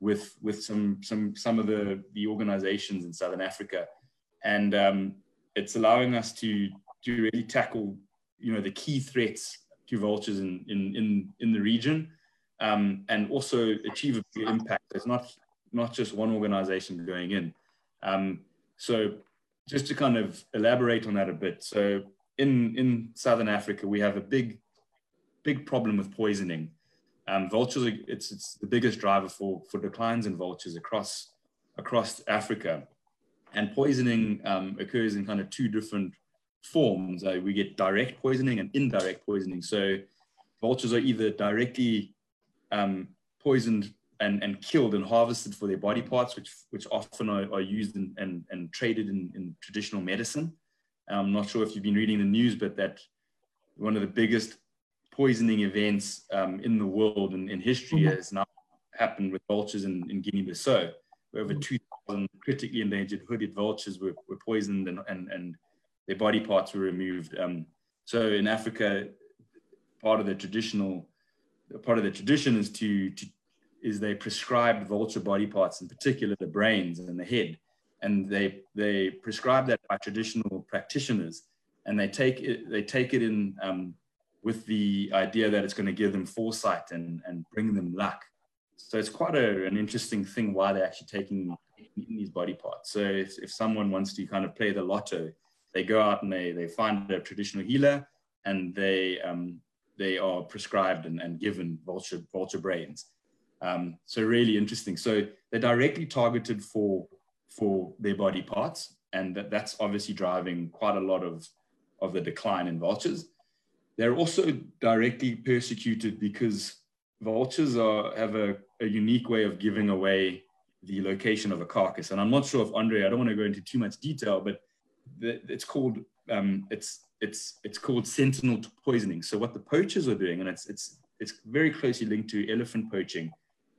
with with some some some of the the organizations in Southern Africa, and um, it's allowing us to to really tackle you know the key threats to vultures in in in, in the region um, and also achieve a big impact. It's not not just one organization going in. Um, so just to kind of elaborate on that a bit. So in in Southern Africa, we have a big big problem with poisoning. Um, vultures, are, it's it's the biggest driver for for declines in vultures across across Africa, and poisoning um, occurs in kind of two different forms. Uh, we get direct poisoning and indirect poisoning. So vultures are either directly um, poisoned and, and killed and harvested for their body parts, which, which often are, are used in, and, and traded in, in traditional medicine. I'm not sure if you've been reading the news, but that one of the biggest poisoning events um, in the world and in, in history mm-hmm. has now happened with vultures in, in Guinea-Bissau, where over 2,000 critically endangered hooded vultures were, were poisoned and, and, and their body parts were removed. Um, so in Africa, part of the traditional part of the tradition is to, to is they prescribe vulture body parts, in particular the brains and the head, and they they prescribe that by traditional practitioners, and they take it they take it in um, with the idea that it's going to give them foresight and and bring them luck. So it's quite a, an interesting thing why they're actually taking these body parts. So if, if someone wants to kind of play the lotto, they go out and they they find a traditional healer and they um, they are prescribed and, and given vulture, vulture brains. Um, so really interesting. So they're directly targeted for, for their body parts. And that, that's obviously driving quite a lot of, of the decline in vultures. They're also directly persecuted because vultures are, have a, a unique way of giving away the location of a carcass. And I'm not sure if Andre, I don't want to go into too much detail, but the, it's called, um, it's it's it's called sentinel poisoning. So what the poachers are doing, and it's it's it's very closely linked to elephant poaching.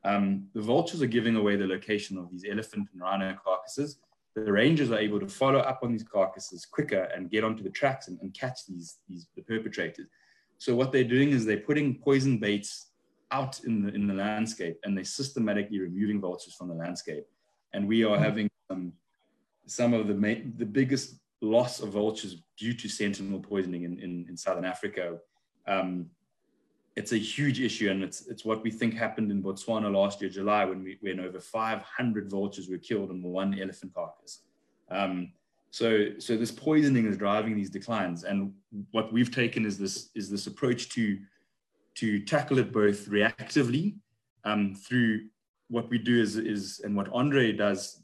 Um, the vultures are giving away the location of these elephant and rhino carcasses. The rangers are able to follow up on these carcasses quicker and get onto the tracks and, and catch these these the perpetrators. So what they're doing is they're putting poison baits out in the in the landscape and they're systematically removing vultures from the landscape. And we are mm-hmm. having um, some of the the biggest loss of vultures due to sentinel poisoning in, in, in Southern Africa. Um, it's a huge issue, and it's, it's what we think happened in Botswana last year, July, when, we, when over 500 vultures were killed on one elephant carcass. Um, so, so this poisoning is driving these declines, and what we've taken is this is this approach to to tackle it both reactively um, through what we do is, is and what Andre does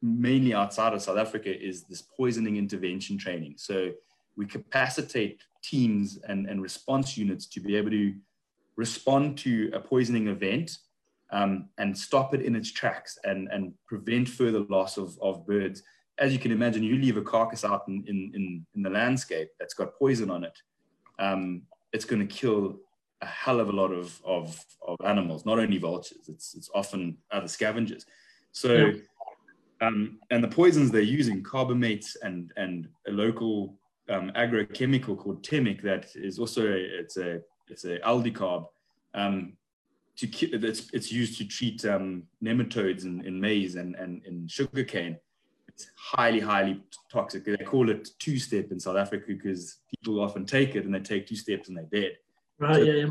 mainly outside of South Africa is this poisoning intervention training. So we capacitate teams and, and response units to be able to respond to a poisoning event um, and stop it in its tracks and, and prevent further loss of, of birds. As you can imagine, you leave a carcass out in, in, in, the landscape that's got poison on it, um, it's going to kill a hell of a lot of, of, of animals, not only vultures, it's, it's often other scavengers. So yeah um, and the poisons they're using, carbamates and, and a local um, agrochemical called Temik that is also a, it's a it's a aldicarb. Um, to it's it's used to treat um, nematodes in, in maize and, and in sugarcane. It's highly highly toxic. They call it two step in South Africa because people often take it and they take two steps and they're dead. Right. So yeah, yeah.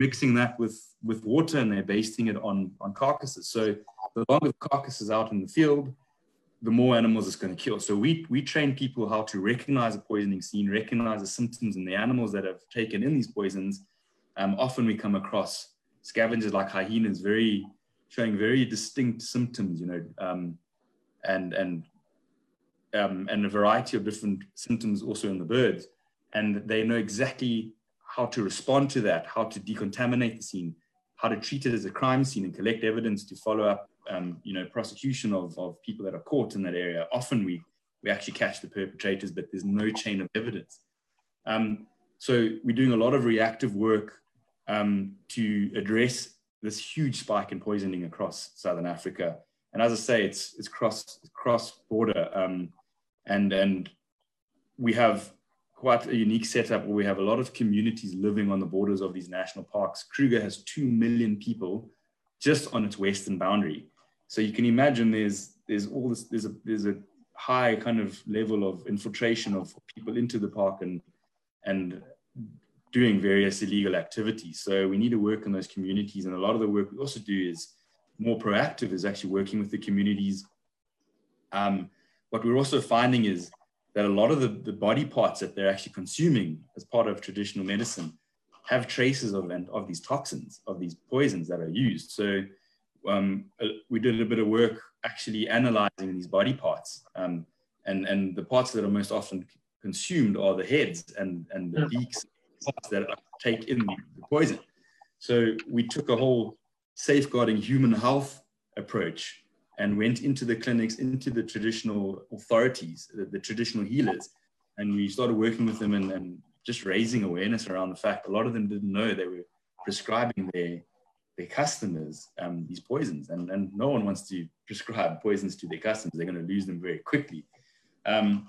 Mixing that with with water and they're basting it on on carcasses. So the longer the carcass is out in the field, the more animals it's going to kill. So we, we train people how to recognize a poisoning scene, recognize the symptoms in the animals that have taken in these poisons. Um, often we come across scavengers like hyenas, very showing very distinct symptoms, you know, um, and and um, and a variety of different symptoms also in the birds, and they know exactly how to respond to that, how to decontaminate the scene, how to treat it as a crime scene, and collect evidence to follow up um, you know, prosecution of, of people that are caught in that area, often we, we actually catch the perpetrators, but there's no chain of evidence. Um, so we're doing a lot of reactive work um, to address this huge spike in poisoning across southern Africa. And as I say, it's it's cross cross border, um, and and we have quite a unique setup where we have a lot of communities living on the borders of these national parks. Kruger has two million people just on its western boundary, so you can imagine there's there's all this there's a there's a high kind of level of infiltration of people into the park and and doing various illegal activities. So we need to work in those communities. And a lot of the work we also do is more proactive, is actually working with the communities. Um, what we're also finding is that a lot of the, the body parts that they're actually consuming as part of traditional medicine have traces of, and of these toxins, of these poisons that are used. So um, we did a bit of work actually analyzing these body parts. Um, and, and the parts that are most often consumed are the heads and, and the beaks that take in the poison. So we took a whole safeguarding human health approach and went into the clinics, into the traditional authorities, the, the traditional healers, and we started working with them and, and, just raising awareness around the fact a lot of them didn't know they were prescribing their their customers um, these poisons, and, and no one wants to prescribe poisons to their customers; they're going to lose them very quickly. Um,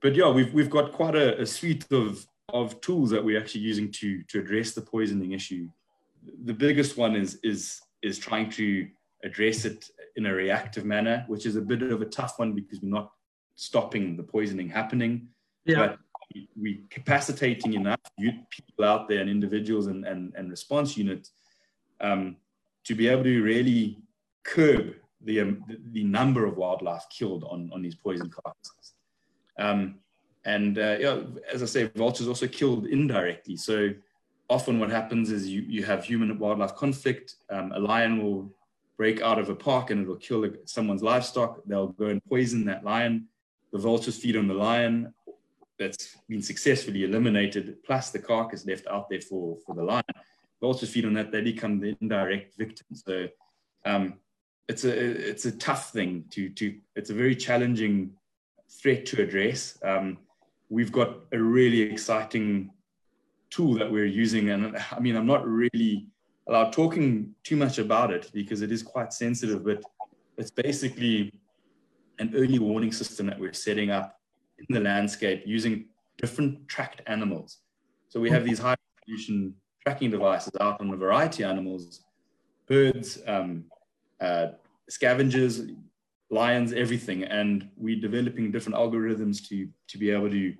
but yeah, we've we've got quite a, a suite of of tools that we're actually using to to address the poisoning issue. The biggest one is is is trying to address it in a reactive manner, which is a bit of a tough one because we're not stopping the poisoning happening. Yeah. But we're capacitating enough people out there and individuals and, and, and response units um, to be able to really curb the, um, the, number of wildlife killed on, on these poison carcasses. Um, and uh, yeah, as I say, vultures also killed indirectly. So often what happens is you, you have human wildlife conflict. Um, a lion will break out of a park and it will kill someone's livestock. They'll go and poison that lion. The vultures feed on the lion that's been successfully eliminated, plus the carcass left out there for, for the lion. Vultures feed on that, they become the indirect victim. So um, it's a it's a tough thing to to it's a very challenging threat to address. Um, we've got a really exciting tool that we're using. And I mean, I'm not really allowed talking too much about it because it is quite sensitive, but it's basically an early warning system that we're setting up in the landscape using different tracked animals. So we have these high resolution tracking devices out on a variety of animals, birds, um, uh, scavengers, lions, everything. And we're developing different algorithms to, to be able to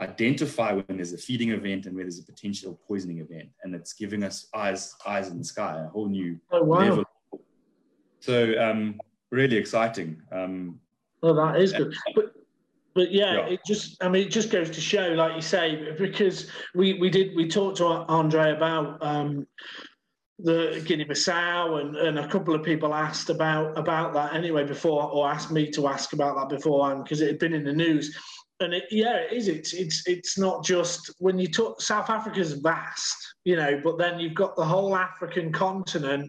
identify when there's a feeding event and where there's a potential poisoning event. And it's giving us eyes, eyes in the sky, a whole new oh, wow. level. So um, really exciting. Um, well, that is good. But, but yeah, yeah, it just, I mean, it just goes to show, like you say, because we, we did, we talked to Andre about um, the Guinea-Bissau, and, and a couple of people asked about about that anyway before, or asked me to ask about that beforehand because it had been in the news. And it, yeah, it is. It's it's it's not just when you talk. South Africa's vast, you know, but then you've got the whole African continent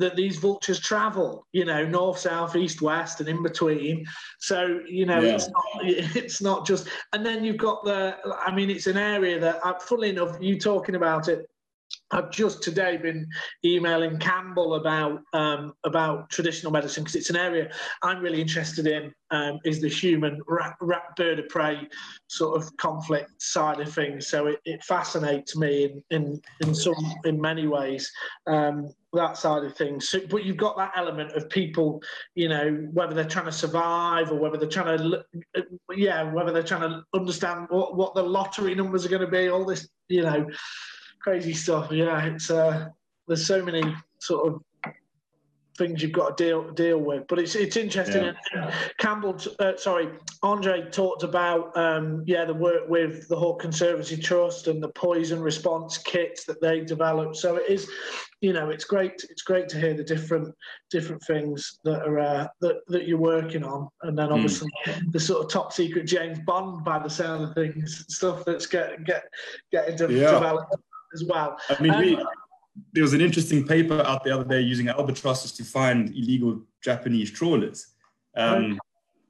that these vultures travel, you know, north, south, east, west, and in between. So you know, yeah. it's not [LAUGHS] it's not just. And then you've got the. I mean, it's an area that, uh, funnily enough, you talking about it I've just today been emailing Campbell about um, about traditional medicine because it's an area I'm really interested in. Um, is the human rat, rat, bird of prey sort of conflict side of things? So it, it fascinates me in, in in some in many ways um, that side of things. So, but you've got that element of people, you know, whether they're trying to survive or whether they're trying to, yeah, whether they're trying to understand what what the lottery numbers are going to be. All this, you know crazy stuff. Yeah, it's uh, there's so many sort of things you've got to deal deal with. But it's it's interesting. Yeah. Campbell, uh, sorry, Andre talked about um, yeah the work with the Hawk Conservancy Trust and the poison response kits that they developed. So it is, you know, it's great. It's great to hear the different different things that are uh, that that you're working on, and then hmm. obviously mm. the sort of top secret James Bond by the sound of things, stuff that's get get getting de- yeah. developed as well. I mean, um, we, there was an interesting paper out the other day using albatrosses to find illegal Japanese trawlers. Um,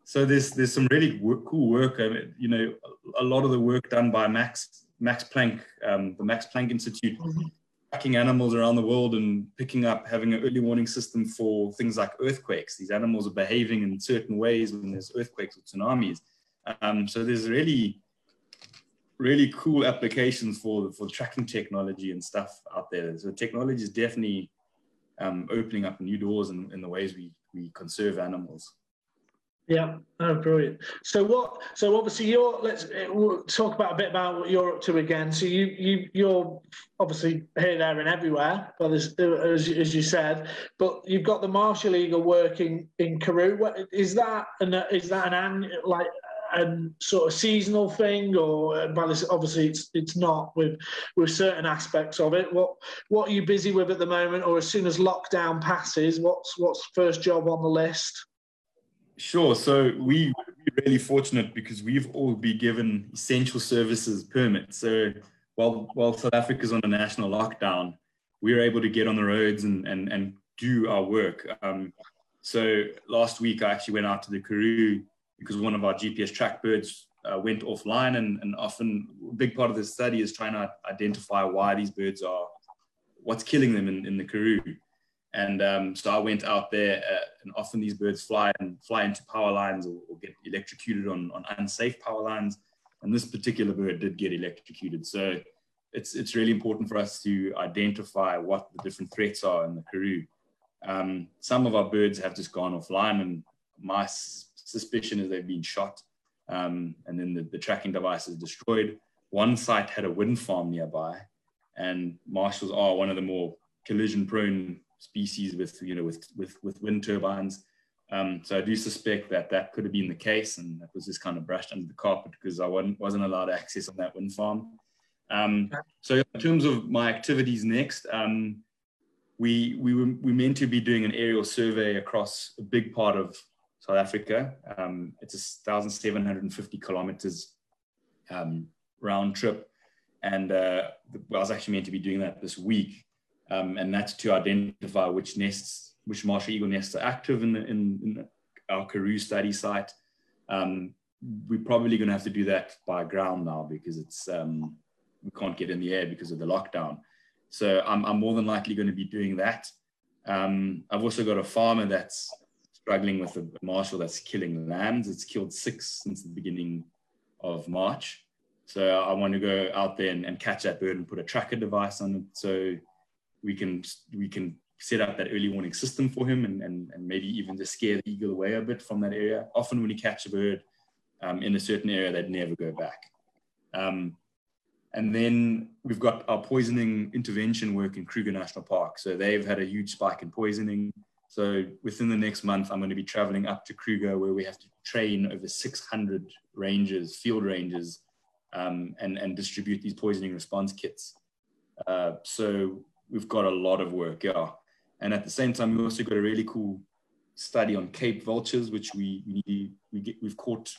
so there's there's some really work, cool work. I mean, you know, a lot of the work done by Max Max Planck, um, the Max Planck Institute, mm-hmm. tracking animals around the world and picking up, having an early warning system for things like earthquakes. These animals are behaving in certain ways when there's earthquakes or tsunamis. Um, so there's really, really cool applications for for tracking technology and stuff out there. So technology is definitely um, opening up new doors in, in the ways we we conserve animals. Yeah, oh, brilliant. So what? So obviously you're. Let's eh, we'll talk about a bit about what you're up to again. So you you you're obviously here, there, and everywhere. But as as, you said, but you've got the martial eagle working in Karoo. What, is that an is that an like a sort of seasonal thing, or well, obviously it's it's not with with certain aspects of it. What what are you busy with at the moment, or as soon as lockdown passes, what's what's first job on the list? Sure. So we we're really fortunate because we've all been given essential services permits. So while while South Africa's on a national lockdown, we're able to get on the roads and and, and do our work. Um, so last week I actually went out to the Karoo because one of our GPS track birds uh, went offline, and, and often a big part of the study is trying to identify why these birds are, what's killing them in, in the Karoo. And um, so I went out there, uh, and often these birds fly and fly into power lines or, or, get electrocuted on, on unsafe power lines. And this particular bird did get electrocuted. So it's it's really important for us to identify what the different threats are in the Karoo. Um, some of our birds have just gone offline, and my suspicion is they've been shot, um, and then the, the tracking device is destroyed. One site had a wind farm nearby, and martials are one of the more collision-prone species with you know with with with wind turbines. Um, so I do suspect that that could have been the case, and that was just kind of brushed under the carpet because I wasn't wasn't allowed access on that wind farm. Um, so in terms of my activities next, um, we we were we meant to be doing an aerial survey across a big part of South Africa. Um, it's a thousand seven hundred and fifty kilometers um, round trip, and uh, I was actually meant to be doing that this week um, and that's to identify which nests, which martial eagle nests are active in, the, in, in our Karoo study site. Um, we're probably going to have to do that by ground now because it's um, we can't get in the air because of the lockdown. So I'm, I'm more than likely going to be doing that. Um, I've also got a farmer that's struggling with a martial that's killing lambs. It's killed six since the beginning of March. So I want to go out there and, and catch that bird and put a tracker device on it. So we can we can set up that early warning system for him and, and, and maybe even just scare the eagle away a bit from that area. Often when you catch a bird um, in a certain area, they'd never go back. Um, and then we've got our poisoning intervention work in Kruger National Park. So they've had a huge spike in poisoning. So within the next month, I'm going to be traveling up to Kruger where we have to train over 600 rangers, field rangers, um, and, and distribute these poisoning response kits. Uh, so we've got a lot of work, yeah. And at the same time, we also got a really cool study on Cape vultures, which we we we get, we've caught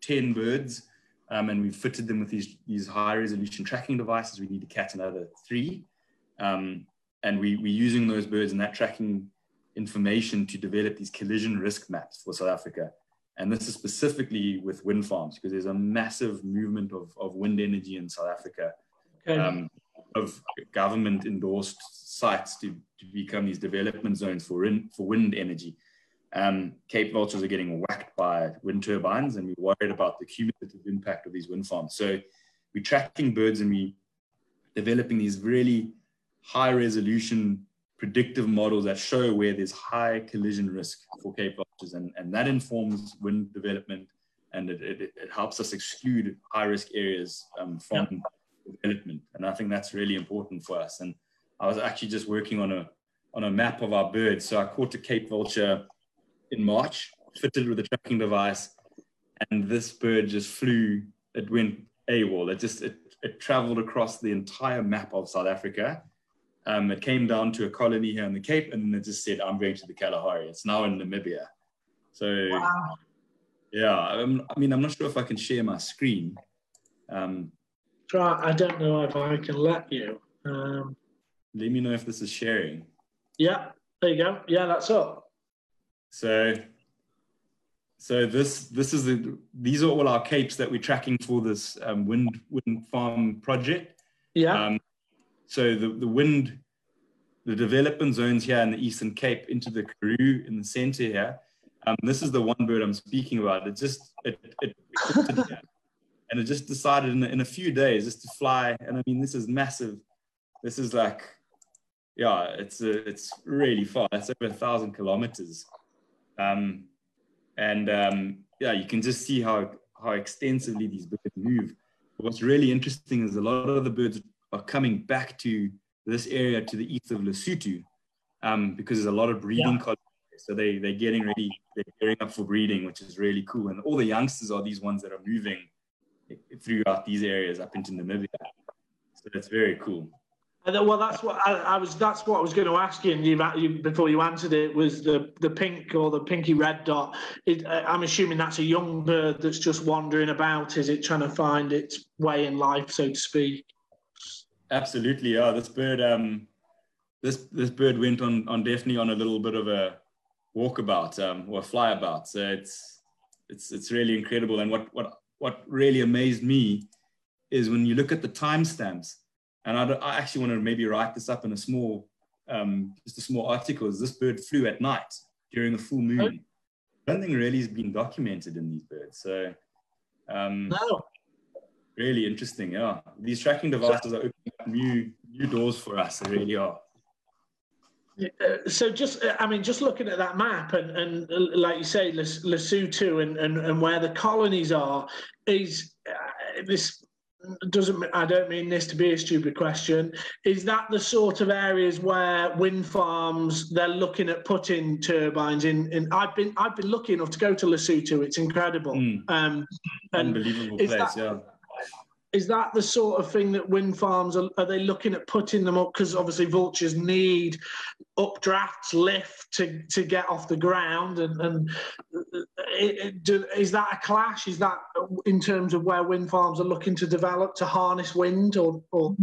ten birds, um, and we've fitted them with these these high resolution tracking devices. We need to catch another three, um, and we we're using those birds and that tracking information to develop these collision risk maps for South Africa. And this is specifically with wind farms because there's a massive movement of, of wind energy in South Africa. Okay. Um, of government endorsed sites to, to become these development zones for, in, for wind energy. Um, Cape vultures are getting whacked by wind turbines, and we're worried about the cumulative impact of these wind farms. So we're tracking birds and we developing these really high resolution predictive models that show where there's high collision risk for Cape vultures, and, and that informs wind development, and it, it, it helps us exclude high risk areas um, from. Yeah development. And I think that's really important for us. And I was actually just working on a on a map of our birds. So I caught a Cape vulture in March, fitted with a tracking device, and this bird just flew. It went AWOL. It just it, it traveled across the entire map of South Africa. Um, it came down to a colony here in the Cape, and then it just said, "I'm going to the Kalahari." It's now in Namibia. So, wow. yeah, I'm, i mean, I'm not sure if I can share my screen. Um, try. I don't know if I can let you. Um, Let me know if this is sharing. Yeah, there you go. Yeah, that's up. So, so this this is the these are all our capes that we're tracking for this um, wind wind farm project. Yeah. Um, so the, the wind, the development zones here in the Eastern Cape into the Karoo in the center here. Um, this is the one bird I'm speaking about. It just, it, it, it and it just decided in, in a few days just to fly. And I mean, this is massive. This is like, yeah, it's a, it's really far. That's over a thousand kilometers. Um, and um, yeah, you can just see how how extensively these birds move. What's really interesting is a lot of the birds are coming back to this area to the east of Lesotho um, because there's a lot of breeding yeah. So they, they're getting ready, they're gearing up for breeding, which is really cool. And all the youngsters are these ones that are moving throughout these areas up into Namibia. So that's very cool. And well, that's what I, I, was. That's what I was going to ask you, you, you, before you answered it. Was the the pink or the pinky red dot? It, I'm assuming that's a young bird that's just wandering about. Is it trying to find its way in life, so to speak? Absolutely, yeah. This bird, um, this this bird went on on definitely on a little bit of a walkabout um, or a flyabout. So it's it's it's really incredible. And what what what really amazed me is when you look at the timestamps and I, I, actually want to maybe write this up in a small, um, just a small article. Is this bird flew at night during a full moon? Nothing really has been documented in these birds. So, um, no. Really interesting. Yeah, these tracking devices are opening up new new doors for us. They really are. Uh, so just uh, i mean just looking at that map and, and uh, like you say lesotho and, and, and where the colonies are is uh, this doesn't I don't mean this to be a stupid question. Is that the sort of areas where wind farms they're looking at putting turbines in? In I've been I've been lucky enough to go to Lesotho. It's incredible. Mm. Um, Unbelievable place, that, yeah is that the sort of thing that wind farms are, are they looking at putting them up? Because obviously vultures need updrafts lift to, to get off the ground and, and it, it, do, is that a clash? Is that in terms of where wind farms are looking to develop to harness wind or, or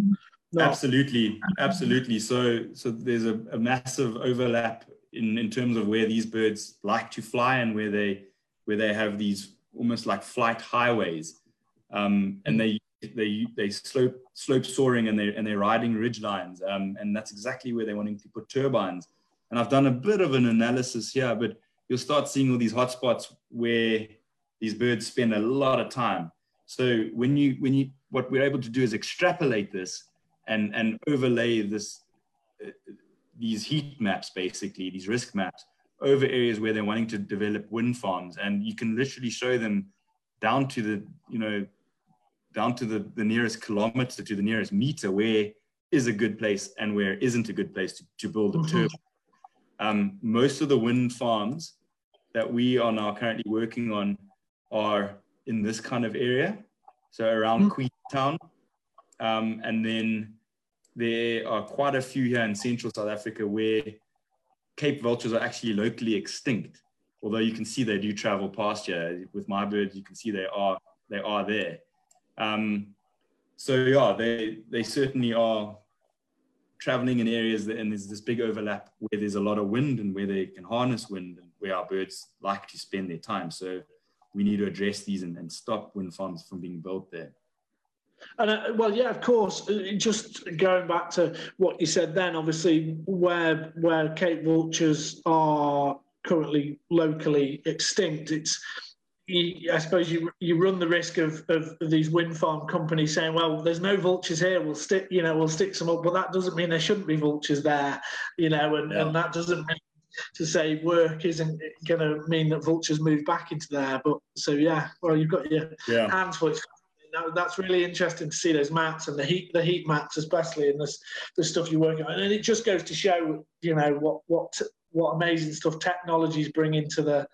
absolutely. Absolutely. So so there's a, a massive overlap in, in terms of where these birds like to fly and where they where they have these almost like flight highways. Um, and they they they slope slope soaring and they and they're riding ridge lines, um, and that's exactly where they're wanting to put turbines. And I've done a bit of an analysis here, but you'll start seeing all these hotspots where these birds spend a lot of time. So when you when you what we're able to do is extrapolate this and and overlay this uh, these heat maps basically these risk maps over areas where they're wanting to develop wind farms and you can literally show them down to the you know down to the, the nearest kilometer to the nearest meter where is a good place and where isn't a good place to, to build a mm-hmm. turbine. Um, most of the wind farms that we are now currently working on are in this kind of area, so around mm-hmm. Queenstown. Um, and then there are quite a few here in central South Africa where Cape vultures are actually locally extinct. Although you can see they do travel past here. With my birds, you can see they are they are there. Um, so yeah, they they certainly are traveling in areas that, and there's this big overlap where there's a lot of wind and where they can harness wind and where our birds like to spend their time. So we need to address these and, and stop wind farms from being built there. And uh, well, yeah, of course. Uh, just going back to what you said then, obviously, where where Cape vultures are currently locally extinct, it's you, I suppose you you run the risk of, of these wind farm companies saying, "Well, there's no vultures here. We'll stick, you know, we'll stick some up." But that doesn't mean there shouldn't be vultures there, you know, and, yeah. and that doesn't mean to say work isn't going to mean that vultures move back into there. But so yeah, well, you've got your yeah. hands full. That, that's really interesting to see those maps and the heat the heat maps, especially and this the stuff you're working on. And it just goes to show, you know, what what what amazing stuff technologies bring into the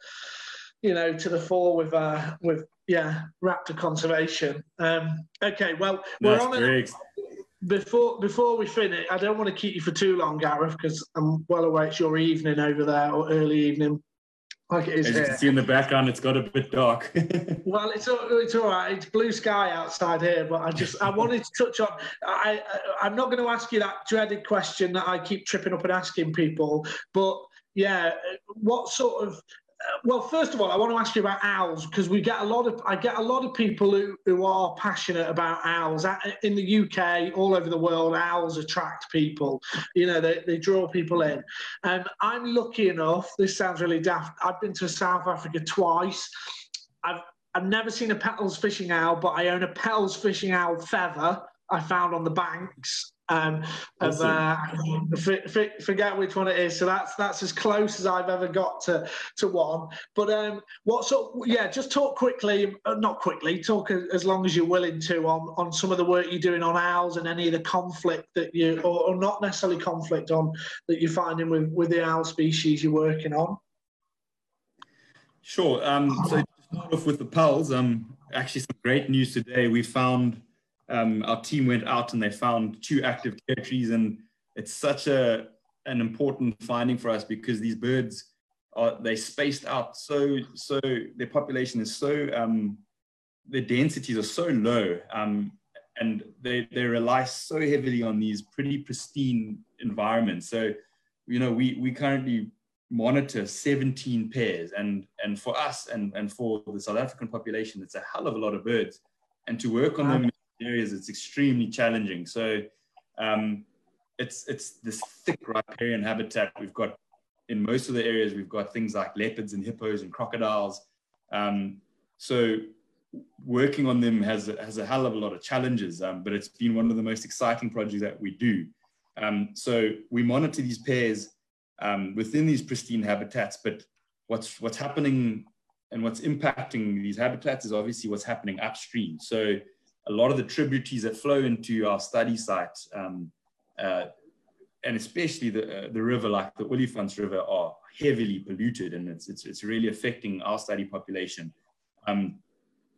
you know, to the fore with uh, with yeah, raptor conservation. Um, okay, well, we're on a, before before we finish. I don't want to keep you for too long, Gareth, because I'm well aware it's your evening over there or early evening. Like it is As you can see in the background, it's got a bit dark. [LAUGHS] well, it's it's all right. It's blue sky outside here, but I just I wanted to touch on. I, I I'm not going to ask you that dreaded question that I keep tripping up and asking people, but yeah, what sort of well, first of all, I want to ask you about owls because we get a lot of I get a lot of people who, who are passionate about owls in the UK, all over the world. Owls attract people, you know, they, they draw people in. Um, I'm lucky enough. This sounds really daft. I've been to South Africa twice. I've I've never seen a Pel's fishing owl, but I own a Pel's fishing owl feather I found on the banks um, of, uh, forget which one it is. So that's that's as close as I've ever got to to one. But um, what sort? Yeah, just talk quickly, uh, not quickly. Talk as long as you're willing to on on some of the work you're doing on owls and any of the conflict that you, or, or not necessarily conflict on that you're finding with with the owl species you're working on. Sure. Um, so to start off with the Pel's, um, actually some great news today. We found um, our team went out and they found two active territories, and it's such a an important finding for us because these birds are they spaced out so so their population is so um, their densities are so low um, and they they rely so heavily on these pretty pristine environments. So you know we we currently monitor 17 pairs and and for us and and for the South African population it's a hell of a lot of birds and to work on them areas, it's extremely challenging. So um, it's it's this thick riparian habitat. We've got in most of the areas, we've got things like leopards and hippos and crocodiles. Um, so working on them has has a hell of a lot of challenges, um, but it's been one of the most exciting projects that we do. Um, so we monitor these pairs um, within these pristine habitats, but what's what's happening and what's impacting these habitats is obviously what's happening upstream. So a lot of the tributaries that flow into our study site, um, uh, and especially the, uh, the river like the Olifants River are heavily polluted and it's, it's, it's really affecting our study population. Um,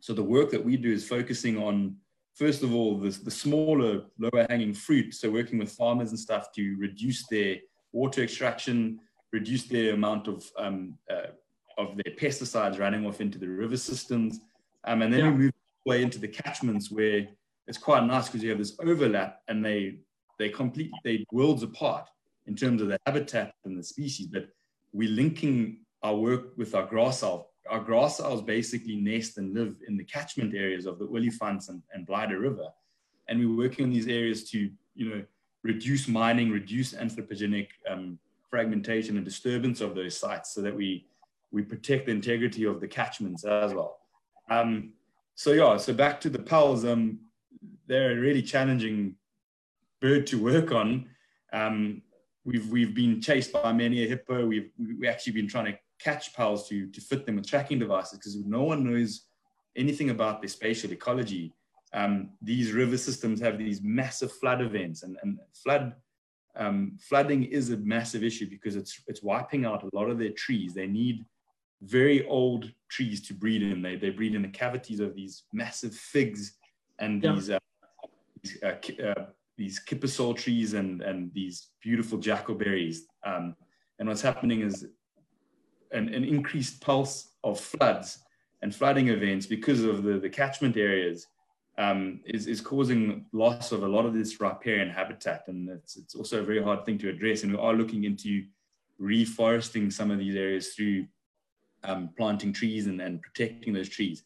so the work that we do is focusing on, first of all, the, the smaller lower hanging fruit. So working with farmers and stuff to reduce their water extraction, reduce their amount of, um, uh, of their pesticides running off into the river systems. Um, and then yeah. we move way into the catchments where it's quite nice because you have this overlap and they they complete they worlds apart in terms of the habitat and the species. But we're linking our work with our grass owl. Our grass owls basically nest and live in the catchment areas of the Olifants and, and Blyde River. And we're working on these areas to, you know, reduce mining, reduce anthropogenic um, fragmentation and disturbance of those sites so that we, we protect the integrity of the catchments as well. Um, so yeah, so back to the Pel's, um, they're a really challenging bird to work on. Um, we've we've been chased by many a hippo. We've we actually been trying to catch Pel's to to fit them with tracking devices because no one knows anything about their spatial ecology. Um, these river systems have these massive flood events, and, and flood um, flooding is a massive issue because it's it's wiping out a lot of their trees. They need very old trees to breed in. They, they breed in the cavities of these massive figs and yeah. these, uh, these, uh, uh, these kiepersol trees and, and these beautiful jackalberries. Um, and what's happening is an, an increased pulse of floods and flooding events because of the, the catchment areas um, is, is causing loss of a lot of this riparian habitat. And it's, it's also a very hard thing to address. And we are looking into reforesting some of these areas through um, planting trees and, and protecting those trees.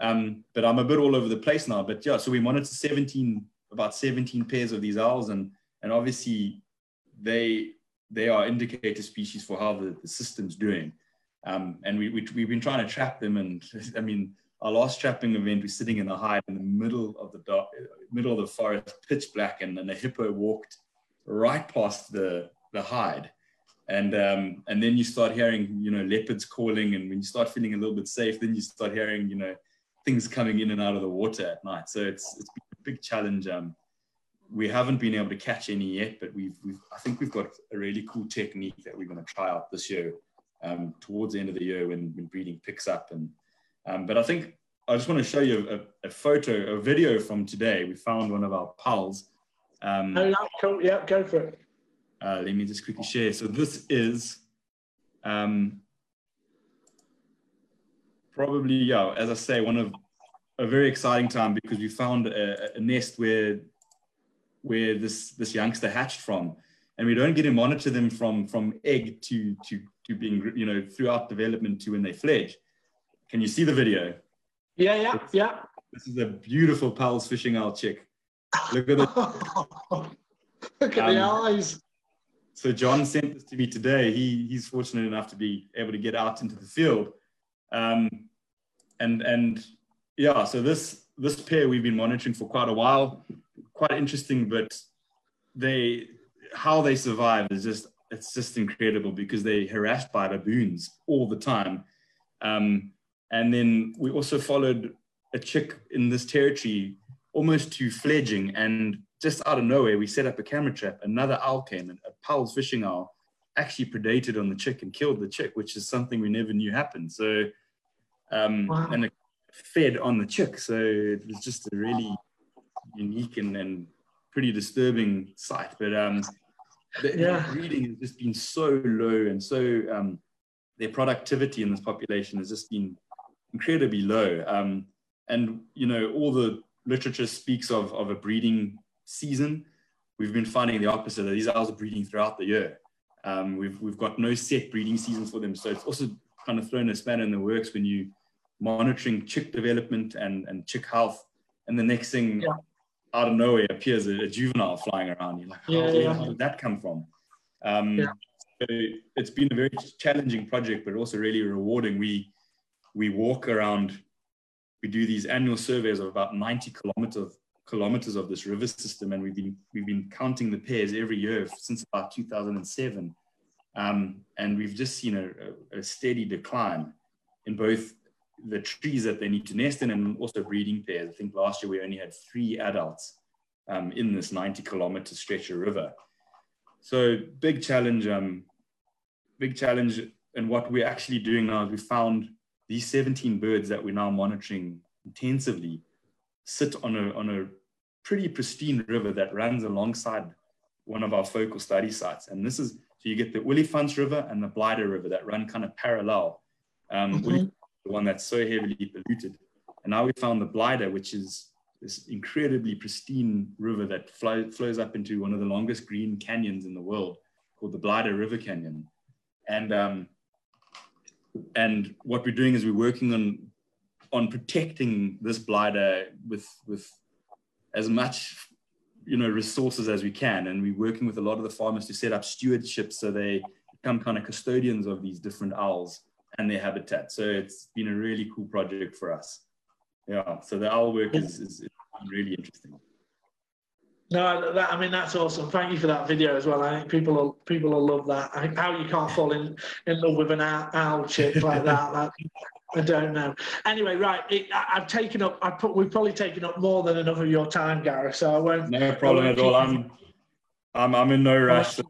Um, but I'm a bit all over the place now. But yeah, so we monitor 17, about 17 pairs of these owls, and and obviously they they are indicator species for how the, the system's doing. Um, and we, we we've been trying to trap them, and [LAUGHS] I mean our last trapping event, we're sitting in the hide in the middle of the dark, middle of the forest, pitch black, and then a hippo walked right past the the hide and um, and then you start hearing you know leopards calling and when you start feeling a little bit safe then you start hearing you know things coming in and out of the water at night. So it's it's been a big challenge. Um, we haven't been able to catch any yet but we've, we've i think we've got a really cool technique that we're going to try out this year um, towards the end of the year when, when breeding picks up. And um, but i think i just want to show you a, a, photo a video from today. We found one of our Pel's um, oh, cool. yeah go for it uh, let me just quickly share. So this is um, probably, yeah, as I say, one of a very exciting time because we found a, a nest where where this this youngster hatched from, and we don't get to monitor them from from egg to to to being, you know, throughout development to when they fledge. Can you see the video? Yeah, yeah, yeah. This is a beautiful Pel's fishing owl chick. Look at the [LAUGHS] Look at um, the eyes. So John sent this to me today. He he's fortunate enough to be able to get out into the field. Um, and and yeah, so this this pair we've been monitoring for quite a while. Quite interesting, but they how they survive is just it's just incredible because they're harassed by baboons all the time. Um, and then we also followed a chick in this territory almost to fledging. And just out of nowhere, we set up a camera trap. Another owl came, and a Pel's fishing owl actually predated on the chick and killed the chick, which is something we never knew happened. So, um, wow. and it fed on the chick. So it was just a really unique and, and pretty disturbing sight. But um, the, yeah. breeding has just been so low and so um, their productivity in this population has just been incredibly low. Um, and you know, all the literature speaks of, of a breeding season. We've been finding the opposite. That these owls are breeding throughout the year. Um, we've we've got no set breeding season for them. So it's also kind of thrown a spanner in the works when you monitoring chick development and, and chick health, and the next thing yeah out of nowhere appears a, a juvenile flying around. You're like, yeah, yeah. how did that come from? Um, so it's been a very challenging project, but also really rewarding. We we walk around, we do these annual surveys of about 90 kilometers kilometers of this river system, and we've been we've been counting the pairs every year since about 2007, um, and we've just seen a, a, steady decline in both the trees that they need to nest in and also breeding pairs. I think last year we only had three adults um, in this 90 kilometer stretch of river. So big challenge, um, big challenge. And what we're actually doing now is we found these 17 birds that we're now monitoring intensively sit on a, on a pretty pristine river that runs alongside one of our focal study sites. And this is, so you get the Olifants River and the Blyde River that run kind of parallel. Um, mm-hmm the one that's so heavily polluted. And now we found the Blyde, which is this incredibly pristine river that flow, flows up into one of the longest green canyons in the world called the Blyde River Canyon. And, um, and what we're doing is we're working on, on protecting this Blyde with, with as much you know, resources as we can. And we're working with a lot of the farmers to set up stewardships so they become kind of custodians of these different owls and their habitat. So it's been a really cool project for us. Yeah, so the owl work is, is, is really interesting. No, that, I mean that's awesome. Thank you for that video as well. I think people will people will love that. I, how you can't fall in, in love with an owl, owl chick like that, that. I don't know. Anyway, right. It, I, have taken up. I put. We've probably taken up more than enough of your time, Gareth. So I won't. No problem won't at all. I'm, I'm. I'm in no rush.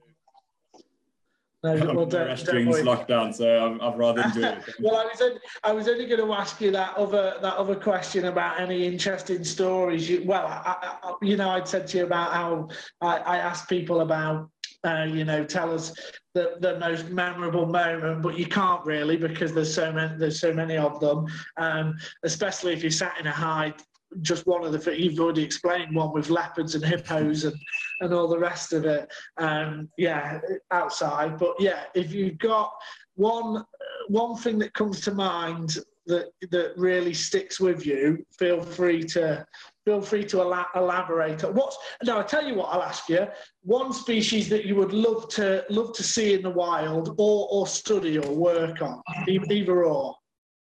No, I'm well, don't, during this lockdown, so i would rather do it. [LAUGHS] well, I was only, I was only going to ask you that other that other question about any interesting stories. You, well, I, I, you know, I'd said to you about how I, I asked people about, uh, you know, tell us the, the most memorable moment, but you can't really because there's so many there's so many of them. Um, especially if you're sat in a hide just one of the you've already explained one with leopards and hippos and and all the rest of it um yeah outside but yeah if you've got one one thing that comes to mind that that really sticks with you feel free to feel free to elaborate what's now i tell you what i'll ask you one species that you would love to love to see in the wild or or study or work on either or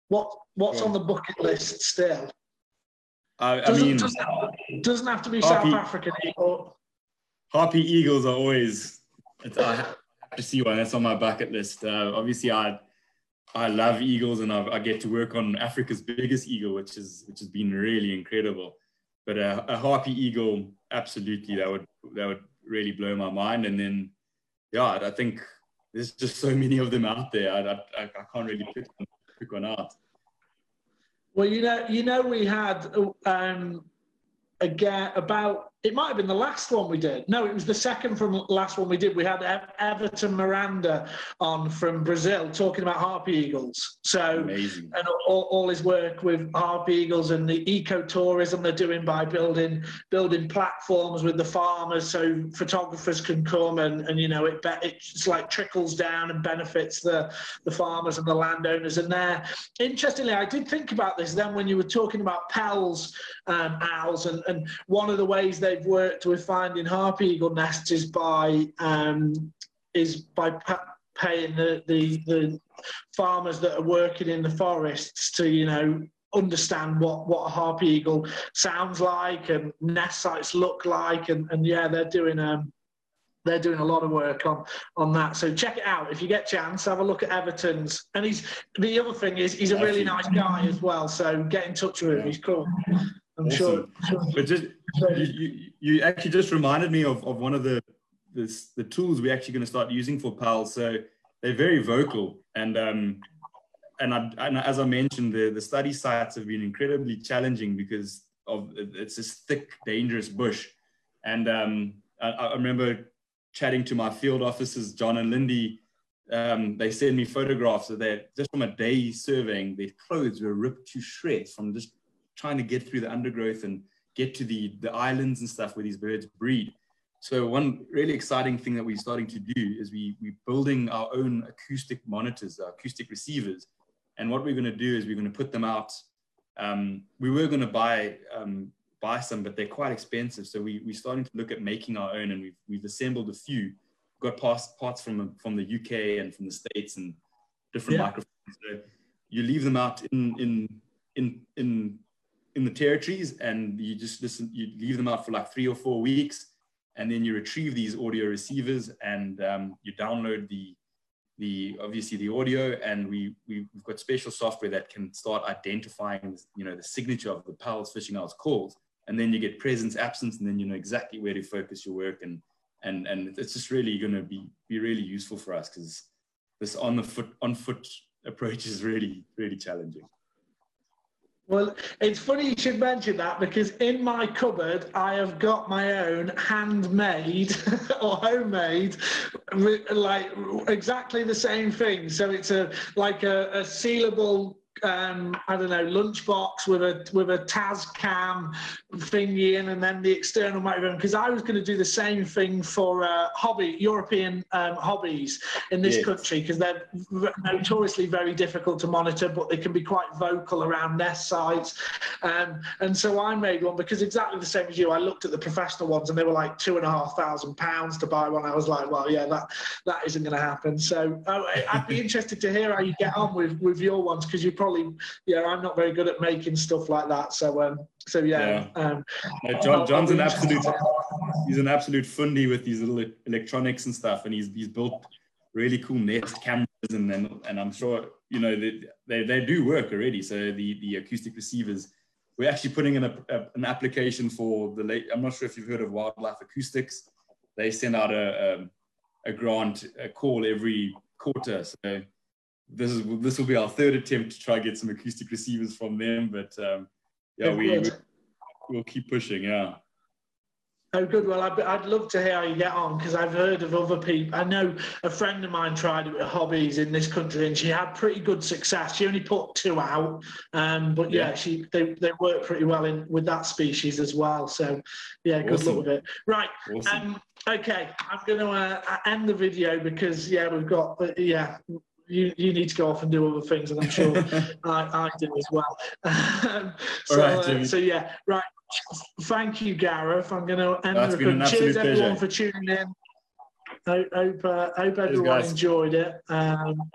what what's yeah. on the bucket list still I, I mean, doesn't, doesn't, have to be harpy, South African eagle. Harpy eagles are always. I have to see one. That's on my bucket list. Uh, obviously, I I love eagles, and I've, i get to work on Africa's biggest eagle, which is which has been really incredible. But a, a harpy eagle, absolutely, that would that would really blow my mind. And then, yeah, I think there's just so many of them out there. I, I, I can't really pick one, pick one out. Well, you know, you know, we had um, again about it might have been the last one we did. No, it was the second from last one we did. We had Everton Miranda on from Brazil talking about harpy eagles. So Amazing. and all, all his work with harpy eagles and the ecotourism they're doing by building building platforms with the farmers so photographers can come and, and you know it it's like trickles down and benefits the the farmers and the landowners. And there, interestingly, I did think about this then when you were talking about Pel's um, owls and, and one of the ways they they've worked with finding harpy eagle nests is by um, is by paying the, the the farmers that are working in the forests to you know understand what what a harpy eagle sounds like and nest sites look like. And, and yeah they're doing um they're doing a lot of work on on that. So check it out. If you get a chance have a look at everton's. And he's the other thing is he's a really nice guy as well. So get in touch with him. He's cool. I'm awesome. sure. But just you, you, actually just reminded me of, of one of the this, the tools we're actually going to start using for PAL. So they're very vocal, and um, and, I, and as I mentioned, the, the study sites have been incredibly challenging because of it's this thick, dangerous bush. And um, I, I, remember chatting to my field officers, John and Lindy. Um, they sent me photographs of that just from a day surveying. Their clothes were ripped to shreds from just trying to get through the undergrowth and get to the, the islands and stuff where these birds breed. So one really exciting thing that we're starting to do is we, we're building our own acoustic monitors, our acoustic receivers. And what we're going to do is we're going to put them out. Um, we were going to buy um, buy some, but they're quite expensive. So we, we're starting to look at making our own, and we've, we've assembled a few. We've got parts, parts from, from the UK and from the States and different yeah. microphones. So you leave them out in, in, in, in in the territories and you just listen, you leave them out for like three or four weeks and then you retrieve these audio receivers and um, you download the the obviously the audio and we, we have got special software that can start identifying you know the signature of the Pel's fishing owl's calls and then you get presence absence and then you know exactly where to focus your work and and and it's just really going to be be really useful for us because this on the foot on foot approach is really really challenging well, it's funny you should mention that because in my cupboard I have got my own handmade [LAUGHS] or homemade, like exactly the same thing. So it's a like a, a sealable um, I don't know, lunchbox with a with a Tascam thingy in, and then the external microphone. Because I was going to do the same thing for uh, hobby European um, hobbies in this yes. country because they're notoriously very difficult to monitor, but they can be quite vocal around nest sites. Um, and so I made one because exactly the same as you. I looked at the professional ones, and they were like two and a half thousand pounds to buy one. I was like, well, yeah, that that isn't going to happen. So oh, I'd be interested to hear how you get on with with your ones because you probably yeah i'm not very good at making stuff like that so um so yeah, yeah. Um, John, john's an absolute he's an absolute fundy with these little electronics and stuff and he's he's built really cool nest cameras and and, and i'm sure you know they, they they do work already so the the acoustic receivers we're actually putting in a, a, an application for the late i'm not sure if you've heard of wildlife acoustics they send out a, a, a grant a call every quarter so this is this will be our third attempt to try get some acoustic receivers from them. But um, yeah, we, we we'll keep pushing. Yeah. Oh, good. Well, I'd, I'd love to hear how you get on because I've heard of other people. I know a friend of mine tried it with hobbies in this country and she had pretty good success. She only put two out, um, but yeah, yeah, she they, they work pretty well in with that species as well. So, yeah, good luck with it. Right. Awesome. Um, okay, I'm going to uh, end the video because yeah, we've got uh, yeah you, you need to go off and do other things, and I'm sure [LAUGHS] I, I do as well. Um, [LAUGHS] so, right, uh, so yeah, right. Thank you, Gareth. I'm going to end That's the recording. Cheers, everyone, for tuning in. I hope, uh, hope everyone enjoyed it. Um,